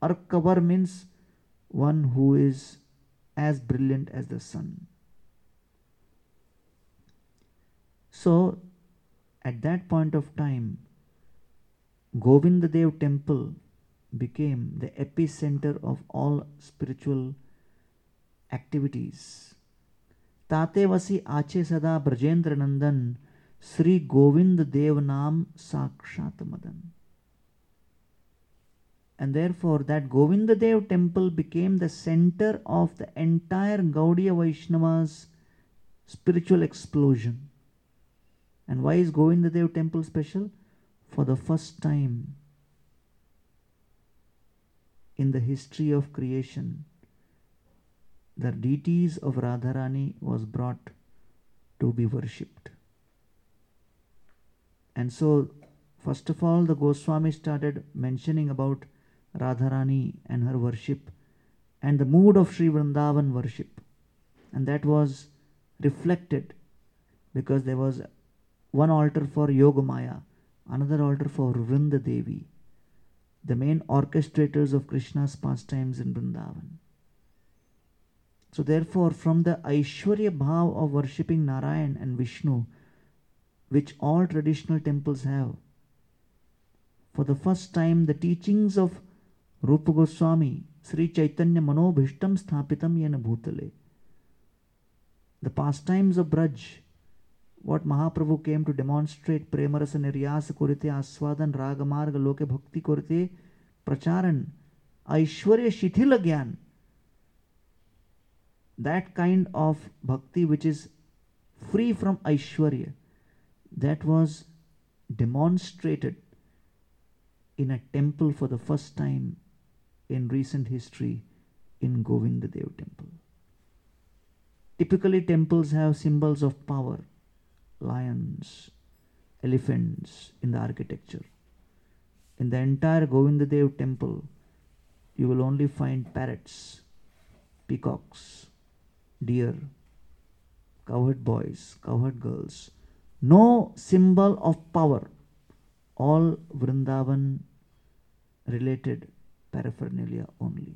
Arkavar means one who is as brilliant as the sun. So, at that point of time, Govindadev temple became the epicenter of all spiritual activities ताते वसी आचे सदा ब्रजेंद्र नंदन श्री गोविंद देव नाम साक्षात Madan and therefore that Govindadev temple became the center of the entire Gaudiya Vaishnavas spiritual explosion. And why is Govindadev temple special? For the first time in the history of creation, the deities of Radharani was brought to be worshipped. And so, first of all, the Goswami started mentioning about Radharani and her worship and the mood of Sri Vrindavan worship. And that was reflected because there was one altar for Yogamaya, another altar for Vrinda Devi, the main orchestrators of Krishna's pastimes in Vrindavan. So, therefore, from the Aishwarya Bhav of worshipping Narayan and Vishnu, which all traditional temples have, for the first time, the teachings of Rupa Goswami, Sri Chaitanya Manobhishtam Sthapitam Yena Bhutale, the pastimes of Braj, what Mahaprabhu came to demonstrate Premarasa Niryasa Kurite Aswadan Ragamarga Loke Bhakti Kurite Pracharan Aishwarya Shithila Gyan that kind of bhakti which is free from Aishwarya that was demonstrated in a temple for the first time in recent history in Govindadev temple. Typically, temples have symbols of power lions, elephants in the architecture. In the entire Govindadev temple, you will only find parrots, peacocks, deer, cowherd boys, cowherd girls. No symbol of power. All Vrindavan related paraphernalia only.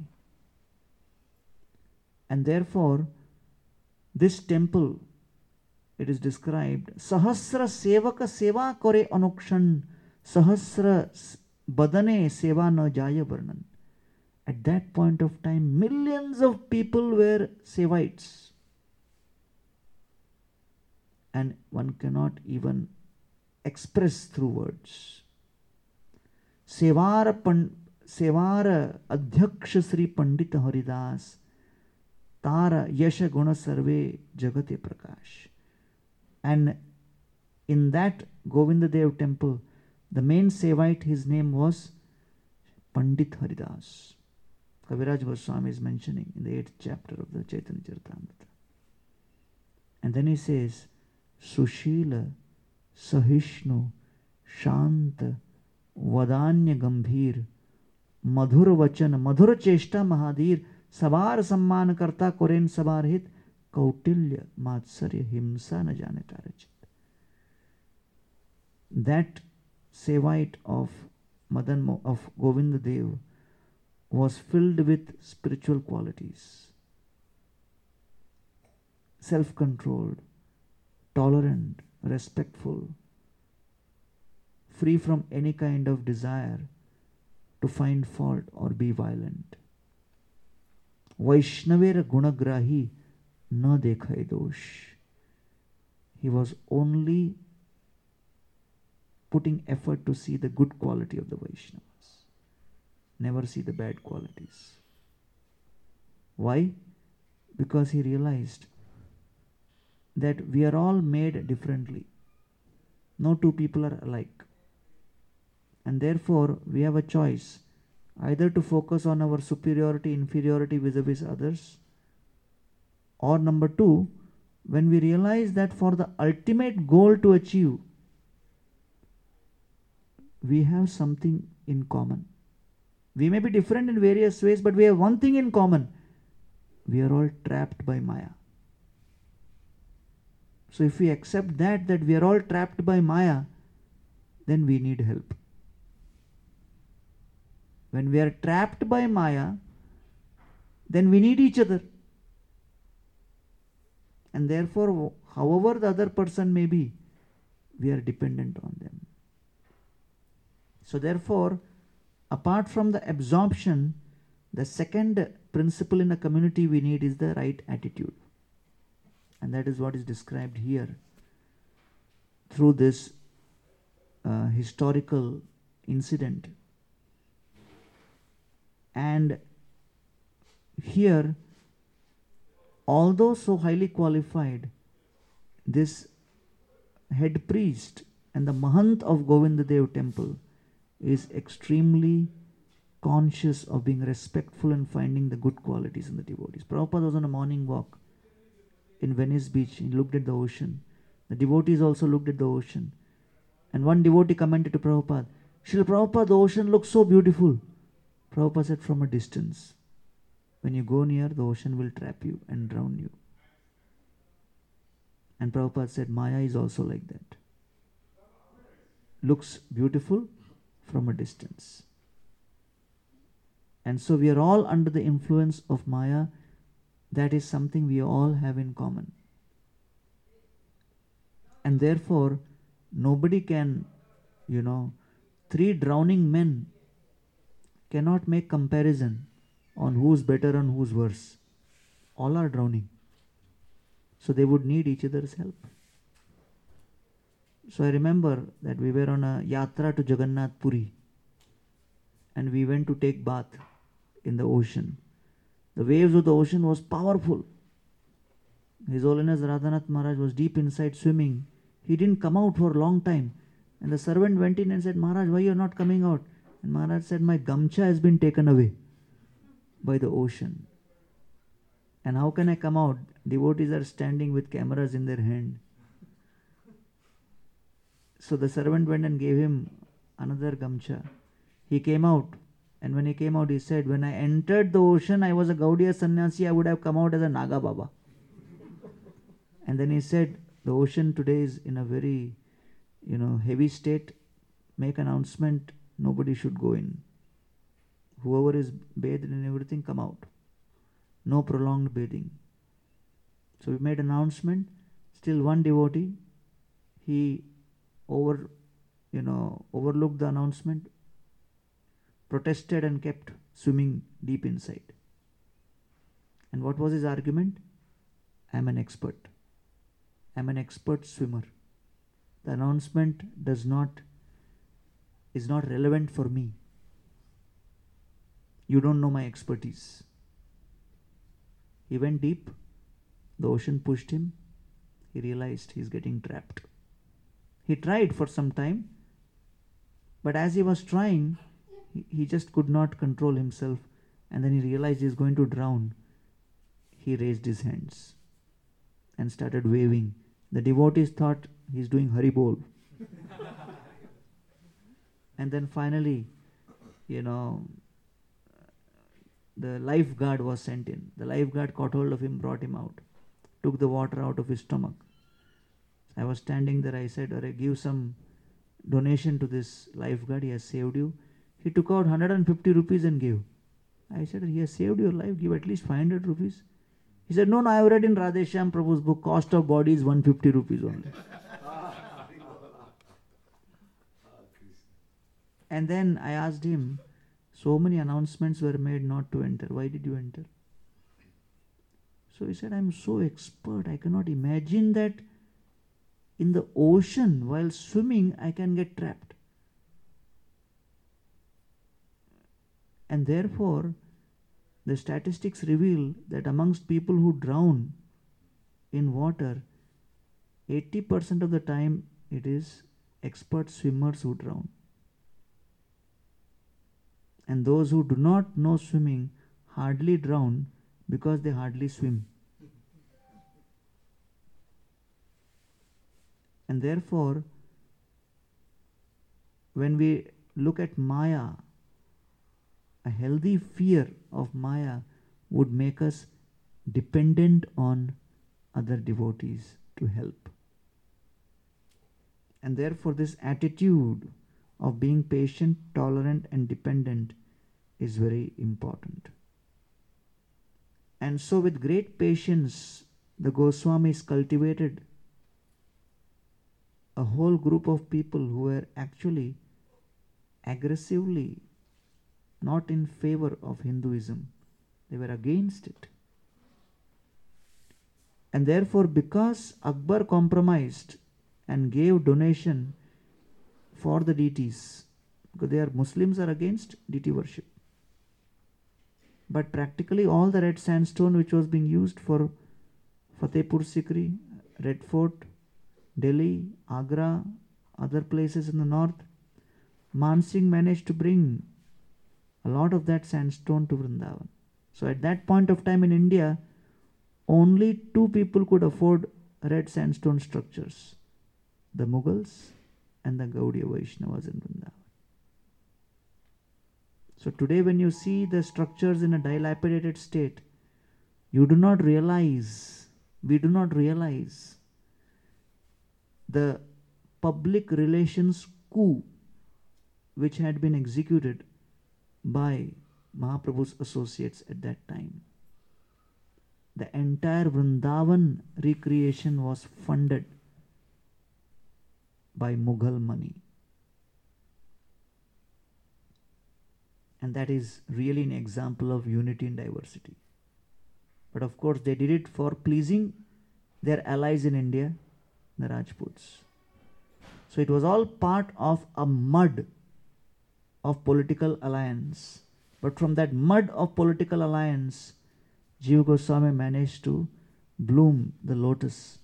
And therefore, this temple, it is described, Sahasra Sevaka Seva Kore Anukshan, Sahasra Badane Seva Na Jaya Varnan. At that point of time, millions of people were Sevites. And one cannot even express through words. सेवार पं सेवार अध्यक्ष श्री पंडित हरिदास तार यश गुण सर्वे जगते प्रकाश and in that Govindadev temple the main Sevite his name was Pandit Haridas Kaviraj Goswami is mentioning in the 8th chapter of the Chaitanya Charitamrita and then he says Sushila Sahishnu Shant वदान्य गंभीर मधुर वचन मधुर चेष्टा महाधीर सवार सम्मान करता कुरेन सवार हित कौटिल्य मात्सर्य हिंसा न जाने तारचित दैट सेवाइट of Govinda Dev was filled with spiritual qualities self controlled, tolerant, respectful, free from any kind of desire to find fault or be violent. Vaishnaver Gunagrahi na dekhai dosh. He was only putting effort to see the good quality of the Vaishnavas, never see the bad qualities. Why? Because he realized that we are all made differently. No two people are alike. And therefore, we have a choice either to focus on our superiority, inferiority vis a vis others, or number two, when we realize that for the ultimate goal to achieve, we have something in common. We may be different in various ways, but we have one thing in common we are all trapped by Maya. So if we accept that that we are all trapped by Maya, then we need help. When we are trapped by Maya, then we need each other. And therefore, however the other person may be, we are dependent on them. So, therefore, apart from the absorption, the second principle in a community we need is the right attitude. And that is what is described here through this uh, historical incident. And here, although so highly qualified, this head priest and the Mahant of Govindadev temple is extremely conscious of being respectful and finding the good qualities in the devotees. Prabhupada was on a morning walk in Venice Beach. He looked at the ocean. The devotees also looked at the ocean. And one devotee commented to Prabhupada, Srila Prabhupada, the ocean looks so beautiful. Prabhupada said, from a distance. When you go near, the ocean will trap you and drown you. And Prabhupada said, Maya is also like that. Looks beautiful from a distance. And so we are all under the influence of Maya. That is something we all have in common. And therefore, nobody can, you know, three drowning men cannot make comparison on who's better and who's worse. All are drowning. So they would need each other's help. So I remember that we were on a yatra to Jagannath Puri and we went to take bath in the ocean. The waves of the ocean was powerful. His Holiness Radhanath Maharaj was deep inside swimming. He didn't come out for a long time. And the servant went in and said, Maharaj, why you're not coming out? And Maharaj said, My gamcha has been taken away by the ocean. And how can I come out? Devotees are standing with cameras in their hand. So the servant went and gave him another gamcha. He came out, and when he came out, he said, When I entered the ocean, I was a Gaudiya sannyasi, I would have come out as a Naga Baba. and then he said, The ocean today is in a very, you know, heavy state. Make announcement, nobody should go in. Whoever is bathed in everything, come out. No prolonged bathing. So we made announcement. Still one devotee, he over, you know, overlooked the announcement, protested and kept swimming deep inside. And what was his argument? I'm an expert. I'm an expert swimmer. The announcement does not is not relevant for me. You don't know my expertise. He went deep. The ocean pushed him. He realized he's getting trapped. He tried for some time, but as he was trying, he, just could not control himself. And then he realized he's going to drown. He raised his hands and started waving. The devotees thought he's doing Haribol. and then finally, you know, the lifeguard was sent in. The lifeguard caught hold of him, brought him out, took the water out of his stomach. I was standing there, I said, Are give some donation to this lifeguard, he has saved you. He took out 150 rupees and gave. I said, He has saved your life, give at least 500 rupees. He said, No, no, I have read in Radhesham Prabhu's book, cost of body is 150 rupees only. and then I asked him, so many announcements were made not to enter. Why did you enter? So he said, I'm so expert, I cannot imagine that in the ocean while swimming I can get trapped. And therefore, the statistics reveal that amongst people who drown in water, 80% of the time it is expert swimmers who drown and those who do not know swimming hardly drown because they hardly swim. And therefore, when we look at Maya, a healthy fear of Maya would make us dependent on other devotees to help. And therefore, this attitude of being patient, tolerant, and dependent is very important. And so, with great patience, the Goswamis cultivated a whole group of people who were actually aggressively not in favor of Hinduism, they were against it. And therefore, because Akbar compromised and gave donation for the deities, because they are Muslims are against deity worship. But practically all the red sandstone which was being used for Fatehpur Sikri, Red Fort, Delhi, Agra, other places in the north, Mansingh managed to bring a lot of that sandstone to Vrindavan. So at that point of time in India, only two people could afford red sandstone structures the Mughals and the Gaudiya Vaishnavas in Vrindavan. So today, when you see the structures in a dilapidated state, you do not realize, we do not realize the public relations coup which had been executed by Mahaprabhu's associates at that time. The entire Vrindavan recreation was funded by Mughal money. And that is really an example of unity and diversity. But of course, they did it for pleasing their allies in India, the Rajputs. So it was all part of a mud of political alliance. But from that mud of political alliance, Jiva Goswami managed to bloom the lotus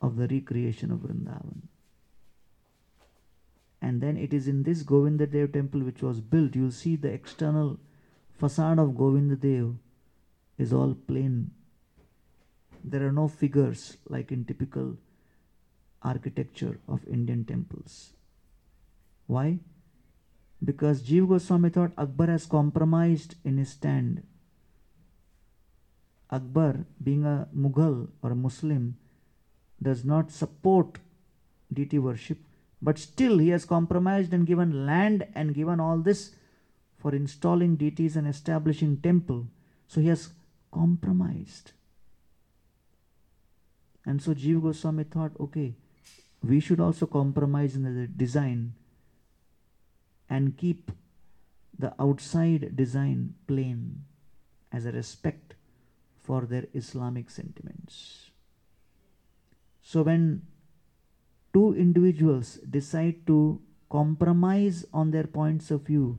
of the recreation of Vrindavan. And then it is in this Govinda Dev temple which was built, you'll see the external facade of Govinda Dev is all plain. There are no figures like in typical architecture of Indian temples. Why? Because Jiva Goswami thought Akbar has compromised in his stand. Akbar, being a Mughal or a Muslim, does not support deity worship, but still he has compromised and given land and given all this for installing deities and establishing temple. So he has compromised. And so Jiva Goswami thought, okay, we should also compromise in the design and keep the outside design plain as a respect for their Islamic sentiments. So, when two individuals decide to compromise on their points of view,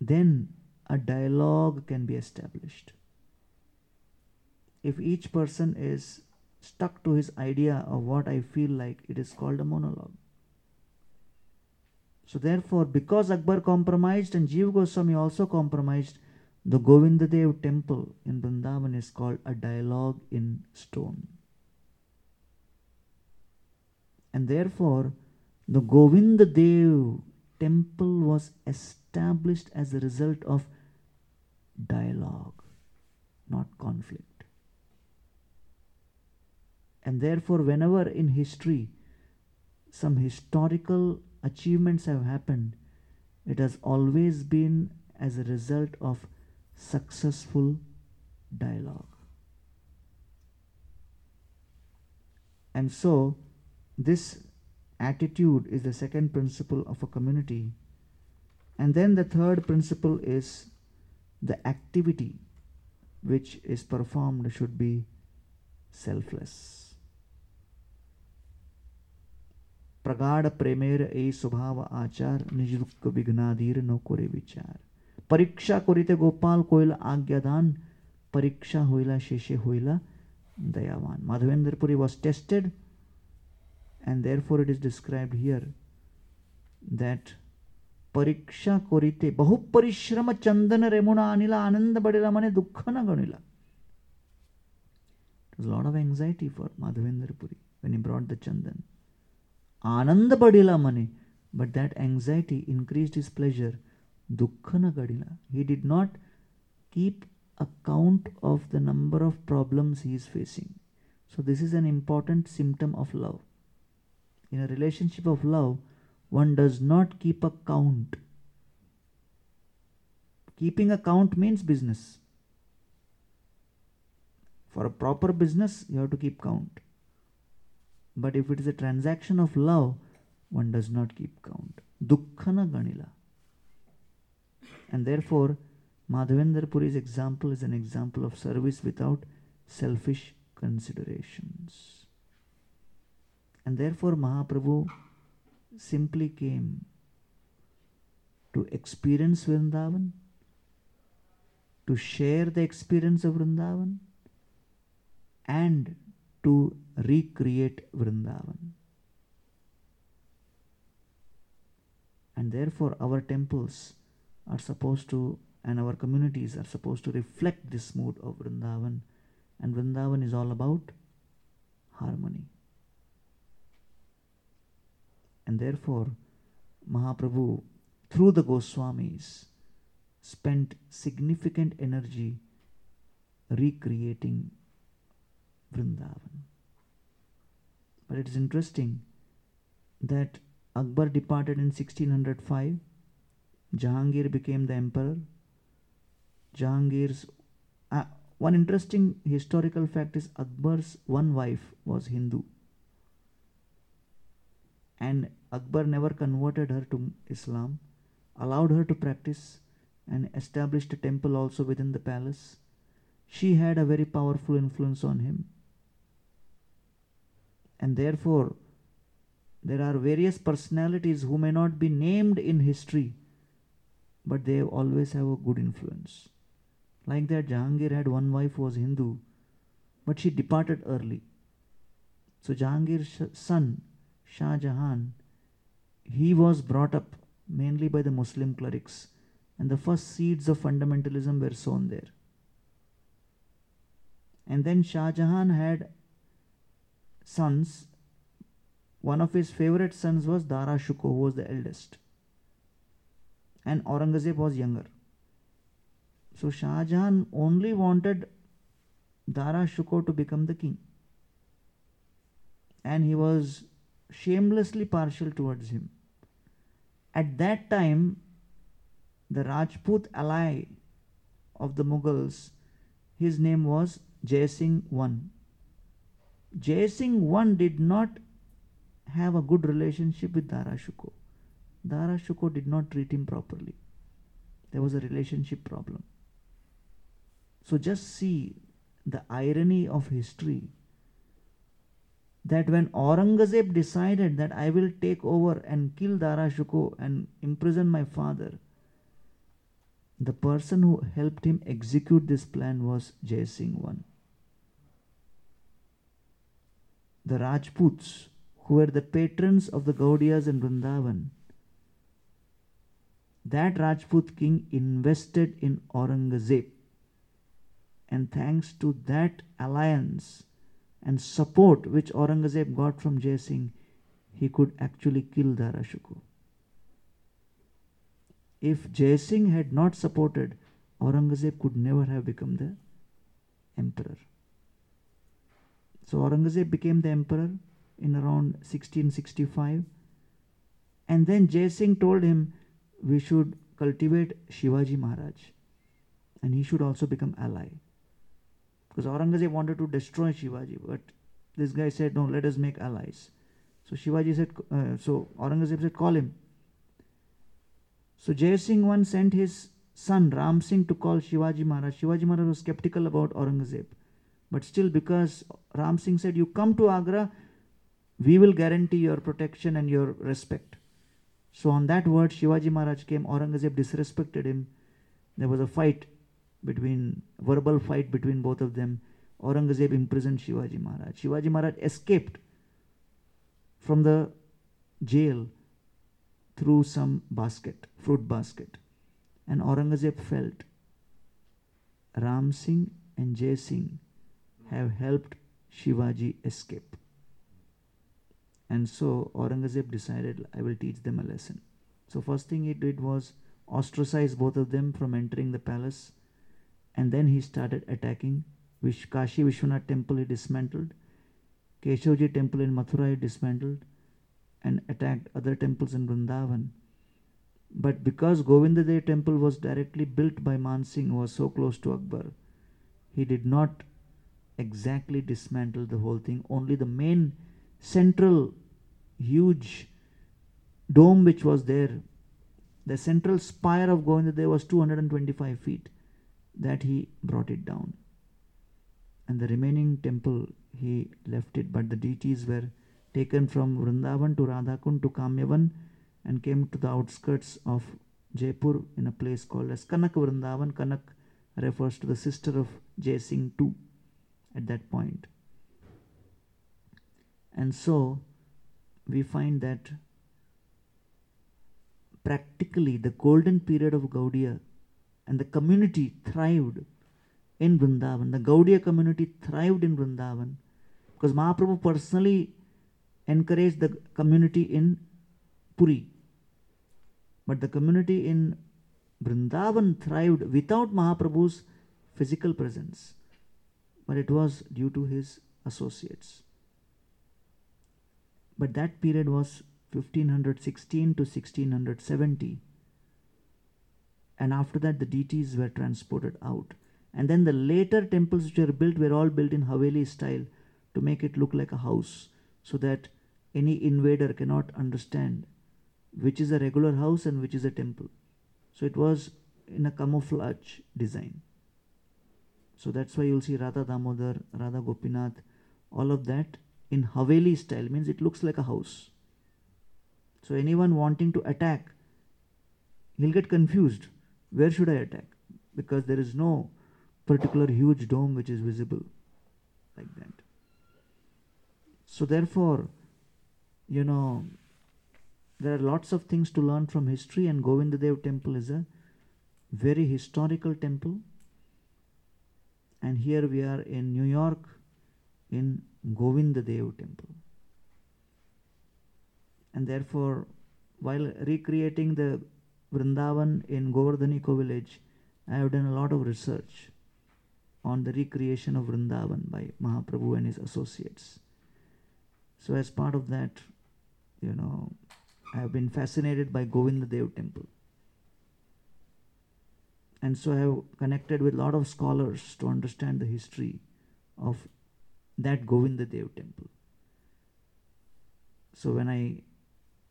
then a dialogue can be established. If each person is stuck to his idea of what I feel like, it is called a monologue. So therefore, because Akbar compromised and Jiva Goswami also compromised, the Govindadev temple in Vrindavan is called a dialogue in stone. And therefore, the Govindadev temple was established as a result of dialogue, not conflict. And therefore, whenever in history some historical achievements have happened, it has always been as a result of successful dialogue. And so, this attitude is the second principle of a community. And then the third principle is the activity which is performed should be selfless. प्रगाढ़ प्रेमेर ए स्वभाव आचार निजुक्त विघ्नाधीर न कोरे विचार। परीक्षा करीते गोपाल कोयल आज्ञादान, परीक्षा होइला शेषे होइला दयावान। Madhavendrapuri was tested and therefore it is describe here that परीक्षा करीते बहु परिश्रम चंदन रेमुना आनिला, आनंद बढ़ेला मने दुख न गणिला lot of anxiety for Madhavendrapuri when he brought the chandan. Ananda badila mane, but that anxiety increased his pleasure. Dukkhana gadila. He did not keep account of the number of problems he is facing. So this is an important symptom of love. In a relationship of love, one does not keep a count. Keeping a count means business. For a proper business, you have to keep count. But if it is a transaction of love, one does not keep count. Dukkhana ganila. And therefore, Madhavendra Puri's example is an example of service without selfish considerations. And therefore, Mahaprabhu simply came to experience Vrindavan, to share the experience of Vrindavan, and to recreate Vrindavan. And therefore, our temples are supposed to, and our communities are supposed to reflect this mood of Vrindavan. And Vrindavan is all about harmony. And therefore, Mahaprabhu, through the Goswamis, spent significant energy recreating Vrindavan. But it is interesting that Akbar departed in 1605, Jahangir became the emperor. Jahangir's uh, one interesting historical fact is Akbar's one wife was Hindu, and Akbar never converted her to Islam, allowed her to practice, and established a temple also within the palace. She had a very powerful influence on him, and therefore, there are various personalities who may not be named in history, but they always have a good influence. Like that, Jahangir had one wife who was Hindu, but she departed early. So Jahangir's son, Shah Jahan, he was brought up mainly by the Muslim clerics, and the first seeds of fundamentalism were sown there. And then Shah Jahan had sons. One of his favorite sons was Dara Shuko, who was the eldest, and Aurangzeb was younger. So Shah Jahan only wanted Dara Shuko to become the king, and he was shamelessly partial towards him. At that time, the Rajput ally of the Mughals, his name was Jai Singh I. Jai Singh I did not have a good relationship with Dara Shuko. Dara Shuko did not treat him properly. There was a relationship problem. So just see the irony of history that when Aurangzeb decided that I will take over and kill Dara Shuko and imprison my father, the person who helped him execute this plan was Jai Singh I. The Rajputs, who were the patrons of the Gaudiyas in Vrindavan, that Rajput king invested in Aurangzeb. And thanks to that alliance and support which Aurangzeb got from Jai Singh, he could actually kill Dara Shuko. If Jai Singh had not supported, Aurangzeb could never have become the emperor. So Aurangzeb became the emperor in around 1665. And then Jai Singh told him we should cultivate Shivaji Maharaj and he should also become ally. Because Aurangzeb wanted to destroy Shivaji, but this guy said, no, let us make allies. So Shivaji said, uh, so Aurangzeb said, call him. So Jai Singh once sent his son Ram Singh to call Shivaji Maharaj. Shivaji Maharaj was skeptical about Aurangzeb. But still, because Ram Singh said, You come to Agra, we will guarantee your protection and your respect. So, on that word, Shivaji Maharaj came, Aurangzeb disrespected him. There was a fight between, verbal fight between both of them. Aurangzeb imprisoned Shivaji Maharaj. Shivaji Maharaj escaped from the jail through some basket, fruit basket. And Aurangzeb felt Ram Singh and Jai Singh have helped Shivaji escape. And so Aurangzeb decided, I will teach them a lesson. So, first thing he did was ostracize both of them from entering the palace. And then he started attacking. Vish- Kashi Vishwanath temple he dismantled. Keshavji temple in Mathura he dismantled. and attacked other temples in Vrindavan. But because Govindadev temple was directly built by Mansingh, who was so close to Akbar, he did not exactly dismantle the whole thing. Only the main central huge dome which was there, the central spire of Govindadev was 225 feet, that he brought it down. And the remaining temple he left it, but the deities were taken from Vrindavan to Radhakund to Kamyavan and came to the outskirts of Jaipur in a place called as Kanak Vrindavan. Kanak refers to the sister of Jai Singh II at that point. And so we find that practically the golden period of Gaudiya and the community thrived in Vrindavan. The Gaudiya community thrived in Vrindavan because Mahaprabhu personally encouraged the community in Puri. But the community in Vrindavan thrived without Mahaprabhu's physical presence, but it was due to his associates. But that period was 1516 to 1670. And after that, the deities were transported out. And then the later temples which were built were all built in Haveli style to make it look like a house so that any invader cannot understand which is a regular house and which is a temple. So it was in a camouflage design. So that's why you'll see Radha Damodar, Radha Gopinath, all of that in Haveli style means it looks like a house. So anyone wanting to attack, he'll get confused. Where should I attack? Because there is no particular huge dome which is visible like that. So therefore, you know, there are lots of things to learn from history, and Govindadev temple is a very historical temple. And here we are in New York in Govindadev temple. And therefore, while recreating the Vrindavan in Govardhan Eco Village, I have done a lot of research on the recreation of Vrindavan by Mahaprabhu and his associates. So, as part of that, you know, I have been fascinated by Govindadev temple. And so I have connected with a lot of scholars to understand the history of that Govindadev temple. So when I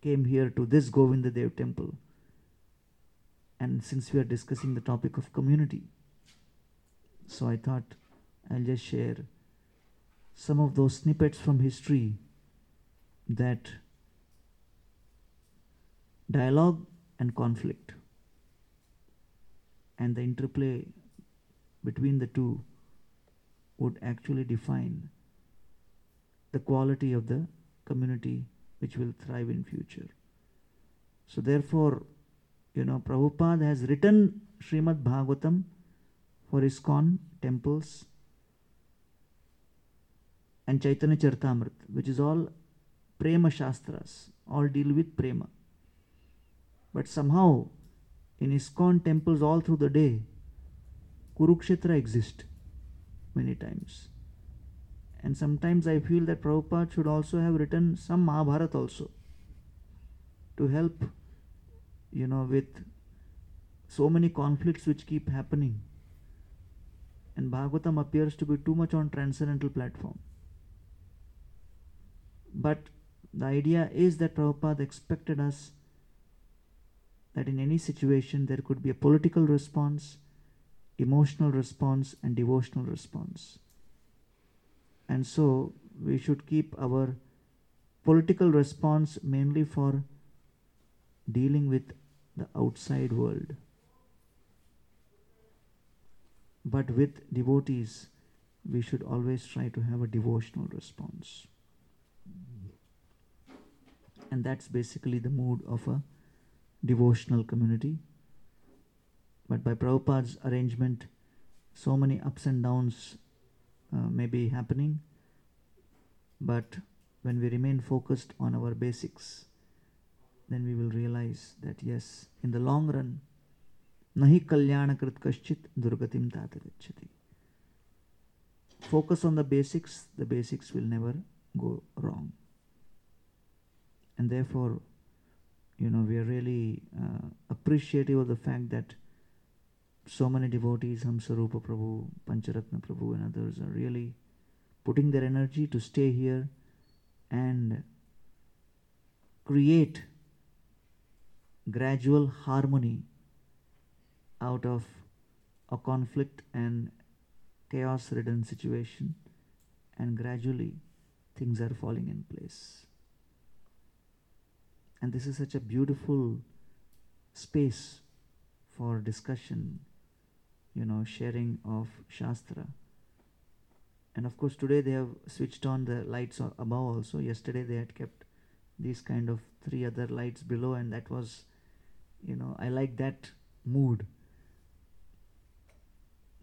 came here to this Govindadev temple, and since we are discussing the topic of community, so I thought I'll just share some of those snippets from history that dialogue and conflict and the interplay between the two would actually define the quality of the community which will thrive in future. So therefore, you know, Prabhupada has written Srimad Bhagavatam for ISKCON temples and Chaitanya Charitamrita, which is all Prema Shastras, all deal with Prema. But somehow, in ISKCON temples all through the day, Kurukshetra exists many times. And sometimes I feel that Prabhupada should also have written some Mahabharata also to help, you know, with so many conflicts which keep happening. And Bhagavatam appears to be too much on transcendental platform. But the idea is that Prabhupada expected us that in any situation there could be a political response, emotional response, and devotional response. And so we should keep our political response mainly for dealing with the outside world. But with devotees, we should always try to have a devotional response. And that's basically the mood of a devotional community. But by Prabhupada's arrangement, so many ups and downs uh, may be happening. But when we remain focused on our basics, then we will realize that yes, in the long run, nahi kalyanakrit kaschit durgatim tatagachati. Focus on the basics, the basics will never go wrong. And therefore, you know, we are really uh, appreciative of the fact that so many devotees, Hamsarupa Prabhu, Pancharatna Prabhu, and others are really putting their energy to stay here and create gradual harmony out of a conflict and chaos ridden situation, and gradually things are falling in place. And this is such a beautiful space for discussion, you know, sharing of Shastra. And of course, today they have switched on the lights above also. Yesterday they had kept these kind of three other lights below, and that was, you know, I like that mood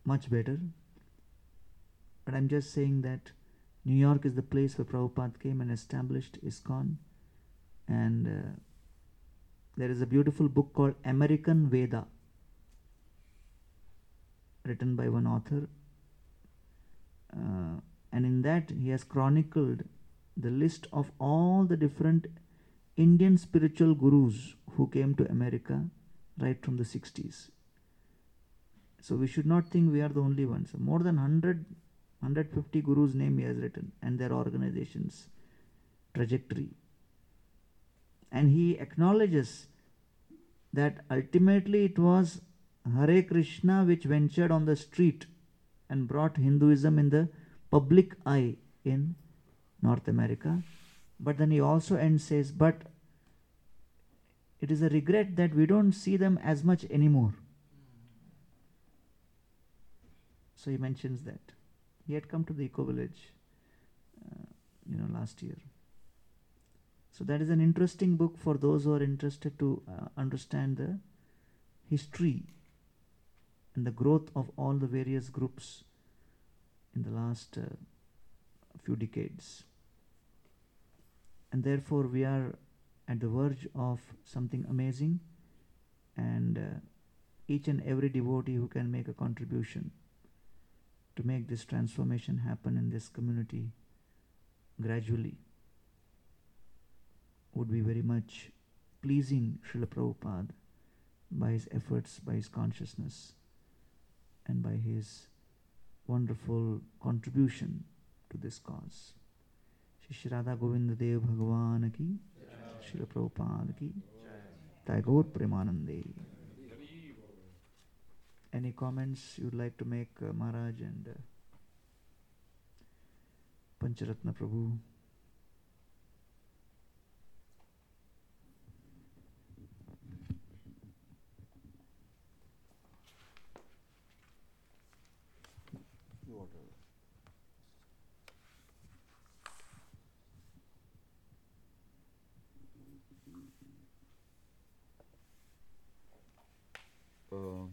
much better. But I'm just saying that New York is the place where Prabhupada came and established ISKCON. And uh, there is a beautiful book called American Veda, written by one author. Uh, and in that, he has chronicled the list of all the different Indian spiritual gurus who came to America right from the 60s. So we should not think we are the only ones. More than 100, 150 gurus' name he has written and their organizations, trajectory. And he acknowledges that ultimately it was Hare Krishna which ventured on the street and brought Hinduism in the public eye in North America. But then he also ends says, but it is a regret that we don't see them as much anymore. So he mentions that. He had come to the eco village, uh, you know, last year. So that is an interesting book for those who are interested to uh, understand the history and the growth of all the various groups in the last uh, few decades. And therefore, we are at the verge of something amazing, and uh, each and every devotee who can make a contribution to make this transformation happen in this community gradually would be very much pleasing Srila Prabhupada by his efforts, by his consciousness, and by his wonderful contribution to this cause. Shri Shri Radha Govinda Dev Bhagavan ki, Srila Prabhupada ki, Tagore Premanande. Any comments you'd like to make, uh, Maharaj and uh, Pancharatna Prabhu? Water. Um,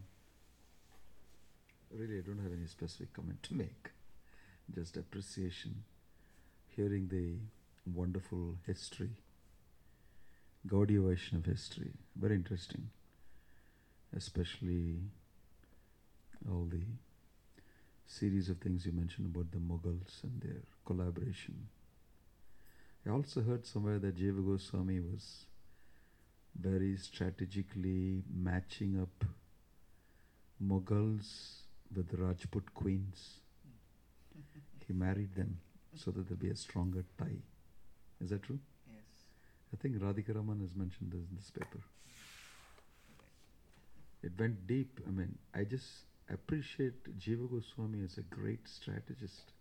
really, I don't have any specific comment to make. Just appreciation, hearing the wonderful history, Gaudiya Vaishnava history. Very interesting, especially all the series of things you mentioned about the Mughals and their collaboration. I also heard somewhere that Jiva Goswami was very strategically matching up Mughals with the Rajput queens. He married them so that there'll be a stronger tie. Is that true? Yes. I think Radhika Raman has mentioned this in this paper. It went deep. I mean, I just appreciate Jiva Goswami as a great strategist.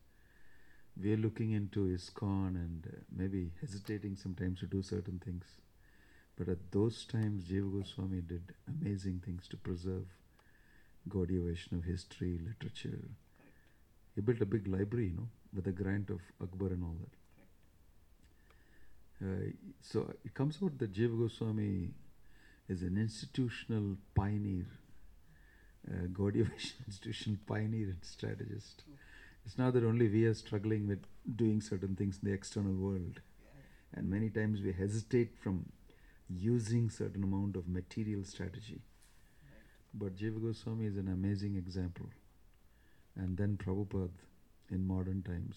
We are looking into ISKCON and uh, maybe hesitating sometimes to do certain things. But at those times, Jiva Goswami did amazing things to preserve Gaudiya Vaishnava history, literature. He built a big library, you know, with the grant of Akbar and all that. Uh, so it comes out that Jiva Goswami is an institutional pioneer, uh, Gaudiya Vaishnava institutional pioneer and strategist. It's not that only we are struggling with doing certain things in the external world, and many times we hesitate from using certain amount of material strategy. But Jiva Goswami is an amazing example. And then Prabhupada in modern times.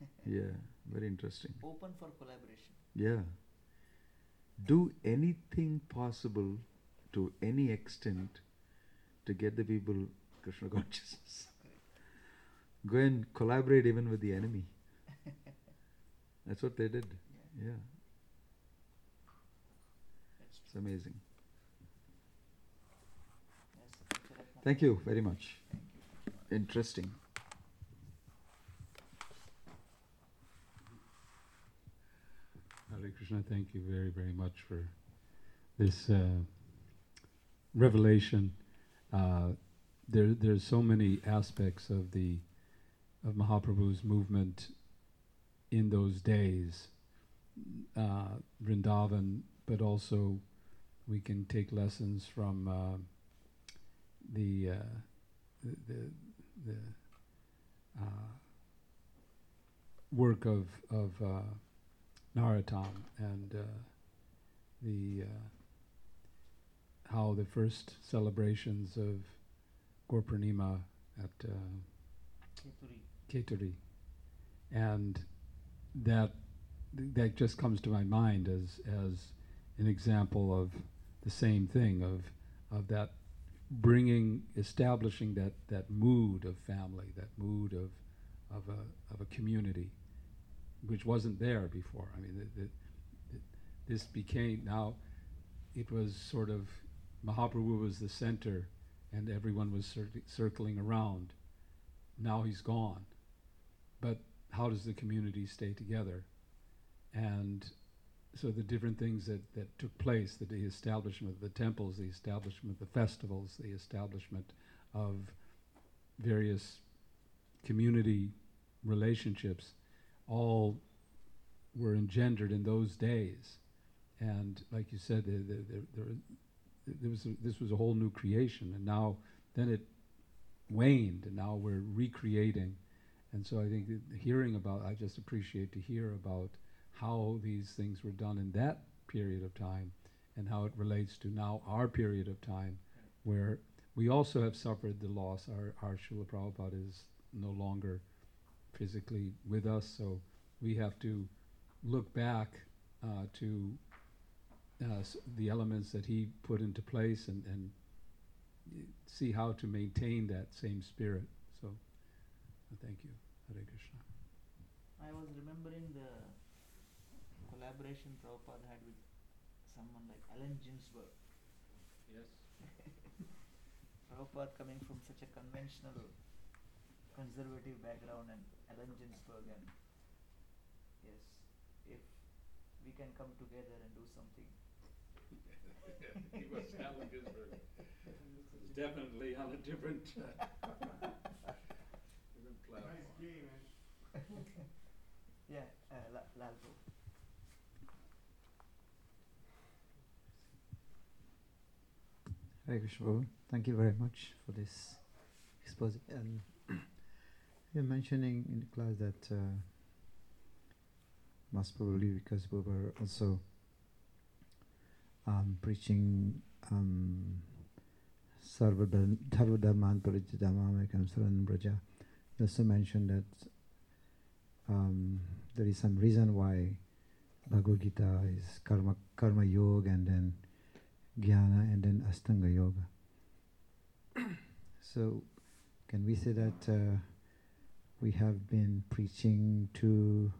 Yeah. Very interesting. Open for collaboration. Yeah. Do anything possible to any extent to get the people Krishna consciousness. Go and collaborate even with the enemy. That's what they did. Yeah. Yeah. It's amazing. Yes, Charatna. Thank you very much. Interesting. Hare Krishna, thank you very, very much for this uh, revelation. Uh, there, there's so many aspects of the of Mahaprabhu's movement in those days, uh, Vrindavan, but also we can take lessons from uh, the, uh, the the, the uh, work of of uh, Narottam and uh, the uh, how the first celebrations of Gaur Purnima at uh, Kheturi. Kheturi, and that that just comes to my mind as as an example of the same thing of of that bringing establishing that that mood of family, that mood of of a of a community, which wasn't there before. I mean, the, the, the, this became now. It was sort of Mahaprabhu was the center, and everyone was cir- circling around. Now he's gone, but how does the community stay together? And so the different things that, that took place, the, the establishment of the temples, the establishment of the festivals, the establishment of various community relationships, all were engendered in those days. And like you said, there, there, there, there, was a, this was a whole new creation, and now then it waned, and now we're recreating. And so I think hearing about, I just appreciate to hear about how these things were done in that period of time, and how it relates to now our period of time, where we also have suffered the loss. Our our Srila Prabhupada is no longer physically with us, so we have to look back uh, to uh, the elements that he put into place and, and see how to maintain that same spirit. So, uh, thank you, Hare Krishna. I was remembering the collaboration Prabhupada had with someone like Allen Ginsberg. Yes. Prabhupada coming from such a conventional, conservative background and Allen Ginsberg and yes, if we can come together and do something. he was Allen Ginsberg. Definitely on a different, different platform. Yeah, uh, La- Lalpo. Thank you very much for this exposition. And you're mentioning in the class that uh, most probably because we were also um, preaching um, Sarva Dharm- Sarva Dharman Parijidamamekam Saran Braja. You also mentioned that um, there is some reason why Bhagavad Gita is karma, karma yoga and then jnana and then Astanga Yoga. so, can we say that uh, we have been preaching too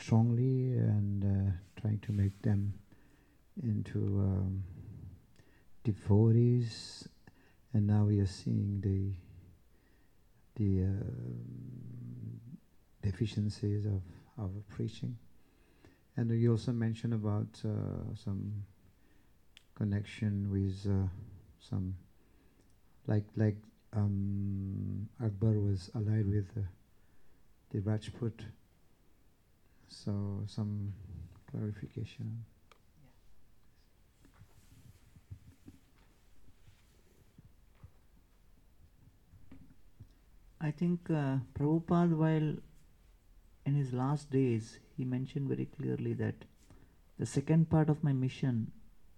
strongly and uh, trying to make them into um, devotees, and now we are seeing the the um deficiencies of our preaching. And you also mentioned about uh, some connection with uh, some like like um, Akbar was allied with uh, the Rajput. So some clarification. I think uh, Prabhupada, while in his last days, he mentioned very clearly that the second part of my mission,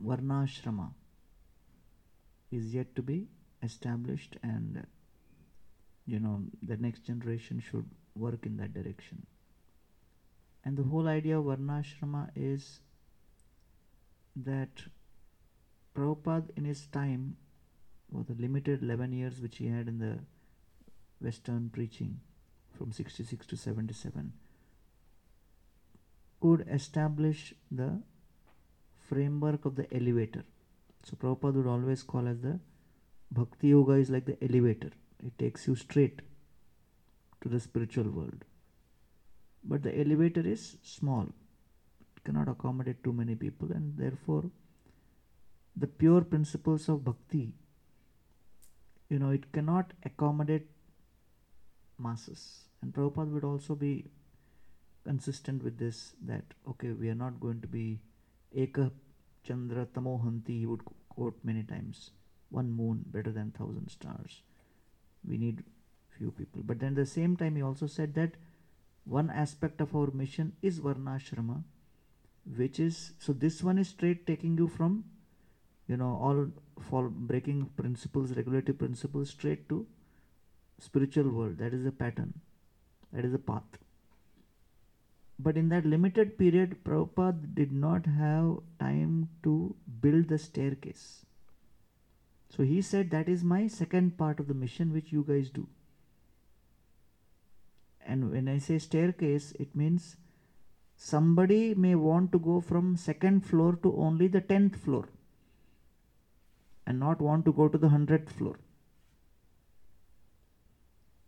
Varnashrama, is yet to be established, and you know the next generation should work in that direction. And the whole idea of Varnashrama is that Prabhupada in his time, or the limited 11 years which he had in the Western preaching from 66 to 77, could establish the framework of the elevator. So Prabhupada would always call as the Bhakti Yoga is like the elevator. It takes you straight to the spiritual world. But the elevator is small. It cannot accommodate too many people and therefore the pure principles of bhakti you know it cannot accommodate masses and Prabhupada would also be consistent with this that okay we are not going to be eka chandra tamohanti he would quote many times. One moon better than thousand stars. We need few people. But then at the same time he also said that one aspect of our mission is varnashrama which is so this one is straight taking you from you know all four breaking principles regulative principles straight to spiritual world. That is a pattern. That is a path but in that limited period Prabhupada did not have time to build the staircase. So he said that is my second part of the mission which you guys do. And when I say staircase it means somebody may want to go from second floor to only the 10th floor and not want to go to the 100th floor.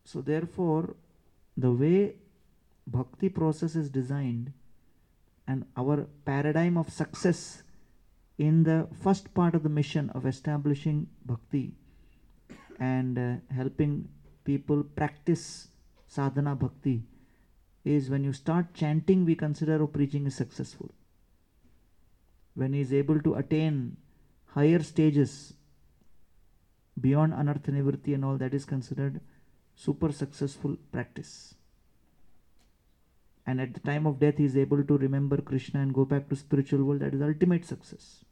So therefore the way bhakti process is designed and our paradigm of success in the first part of the mission of establishing bhakti and uh, helping people practice sadhana bhakti is when you start chanting, we consider our preaching is successful. When he is able to attain higher stages beyond anartha nivritti and all, that is considered super successful practice. And at the time of death, he is able to remember Krishna and go back to spiritual world. That is ultimate success.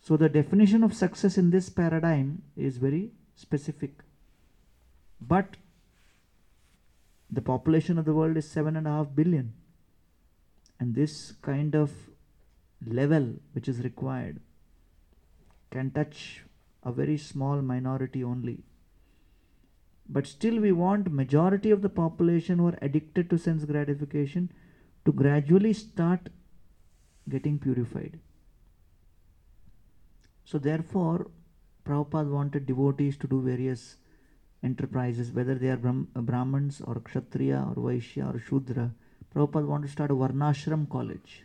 So the definition of success in this paradigm is very specific. But the population of the world is seven and a half billion. And this kind of level which is required can touch a very small minority only. But still we want majority of the population who are addicted to sense gratification to gradually start getting purified. So therefore Prabhupada wanted devotees to do various enterprises, whether they are Brahm- Brahmins or Kshatriya or Vaishya or Shudra. Prabhupada wanted to start a Varnashram college.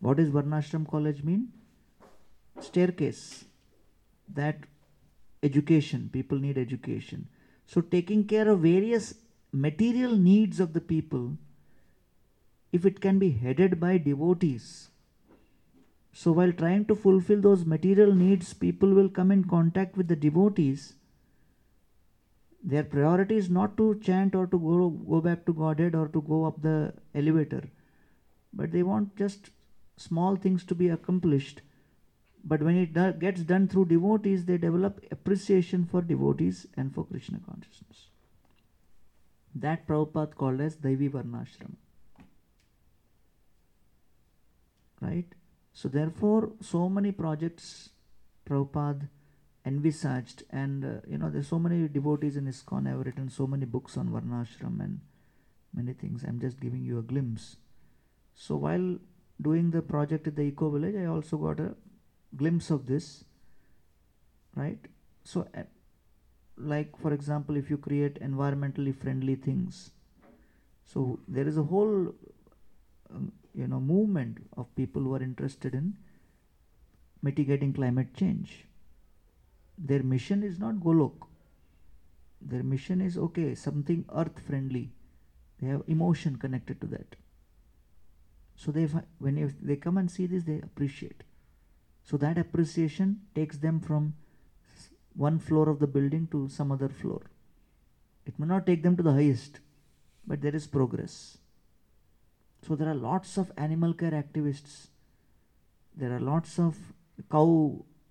What does Varnashram college mean? Staircase. That education, people need education. So, taking care of various material needs of the people, if it can be headed by devotees. So, while trying to fulfill those material needs, people will come in contact with the devotees their priority is not to chant or to go, go back to Godhead or to go up the elevator, but they want just small things to be accomplished. But when it do- gets done through devotees, they develop appreciation for devotees and for Krishna consciousness. That Prabhupada called as Daivi Varnashram. Right? So, therefore, so many projects Prabhupada envisaged and uh, you know there's so many devotees in ISKCON have written so many books on Varnashram and many things I'm just giving you a glimpse so while doing the project at the eco village I also got a glimpse of this right? So uh, like for example if you create environmentally friendly things so there is a whole um, you know movement of people who are interested in mitigating climate change. Their mission is not golok. Their mission is okay something earth friendly they have emotion connected to that. So they when they come and see this they appreciate so that appreciation takes them from one floor of the building to some other floor it may not take them to the highest but there is progress so there are lots of animal care activists there are lots of cow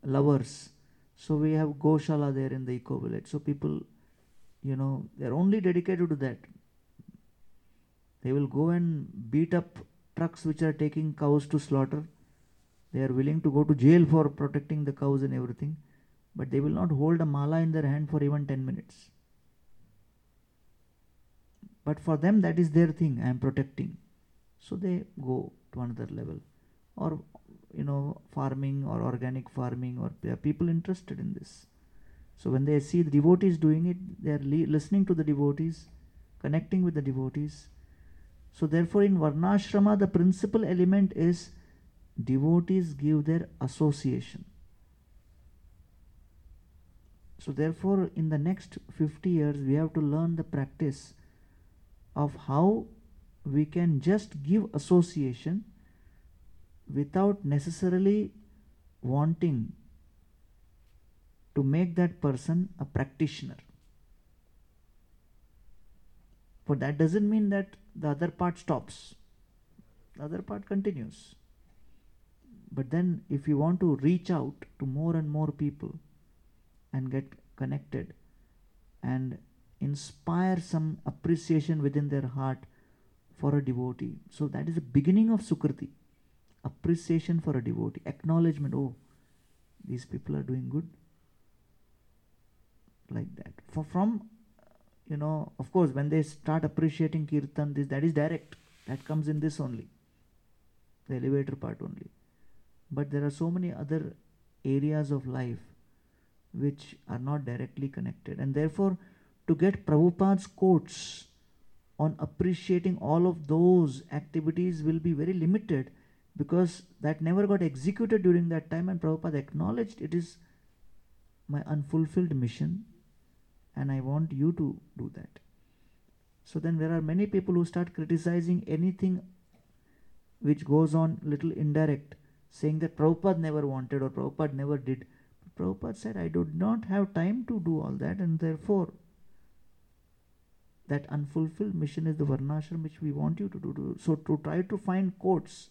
lovers so we have Goshala there in the eco village. So people, you know, they're only dedicated to that. They will go and beat up trucks which are taking cows to slaughter. They are willing to go to jail for protecting the cows and everything, but they will not hold a mala in their hand for even 10 minutes. But for them, that is their thing. I am protecting. So they go to another level. Or, you know, farming or organic farming, or there are people interested in this. So when they see the devotees doing it, they are li- listening to the devotees, connecting with the devotees. So therefore, in Varnashrama, the principal element is devotees give their association. So therefore, in the next 50 years, we have to learn the practice of how we can just give association without necessarily wanting to make that person a practitioner. But that doesn't mean that the other part stops, the other part continues. But then, if you want to reach out to more and more people and get connected and inspire some appreciation within their heart for a devotee, so that is the beginning of Sukriti. Appreciation for a devotee, acknowledgement oh, these people are doing good. Like that. For from you know of course when they start appreciating kirtan this that is direct. That comes in this only. The elevator part only but there are so many other areas of life which are not directly connected and therefore to get prabhupada's quotes on appreciating all of those activities will be very limited because that never got executed during that time and prabhupada acknowledged it is my unfulfilled mission and I want you to do that. So then there are many people who start criticizing anything which goes on little indirect, saying that Prabhupada never wanted or Prabhupada never did. Prabhupada said, I did not have time to do all that, and therefore that unfulfilled mission is the varnashram which we want you to do. So to try to find quotes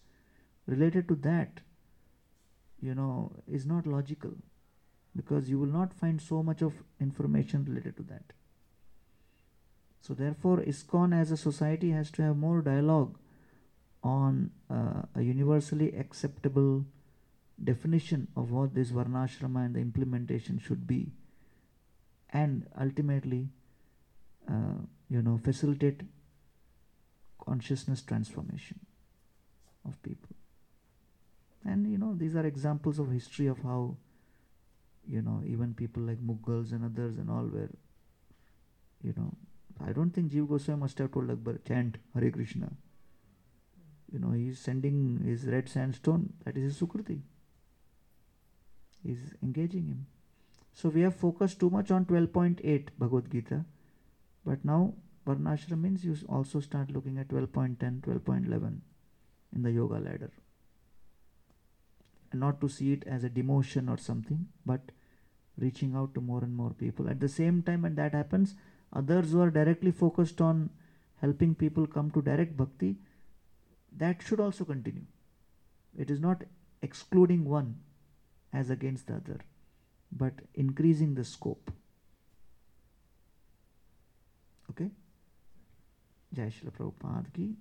related to that, you know, is not logical because you will not find so much of information related to that. So, therefore, ISKCON as a society has to have more dialogue on uh, a universally acceptable definition of what this Varnashrama and the implementation should be, and ultimately, uh, you know, facilitate consciousness transformation of people. And you know, these are examples of history of how you know, even people like Mughals and others and all were, you know, I don't think Jiva Goswami must have told Akbar, chant Hare Krishna. You know, he's sending his red sandstone, that is his Sukriti. He's engaging him. So we have focused too much on 12.8 Bhagavad Gita, but now Varnashram means you also start looking at 12.10, 12.11 in the yoga ladder not to see it as a demotion or something, but reaching out to more and more people. At the same time, when that happens, others who are directly focused on helping people come to direct bhakti, that should also continue. It is not excluding one as against the other, but increasing the scope. Okay? Jai Shri Prabhupada ki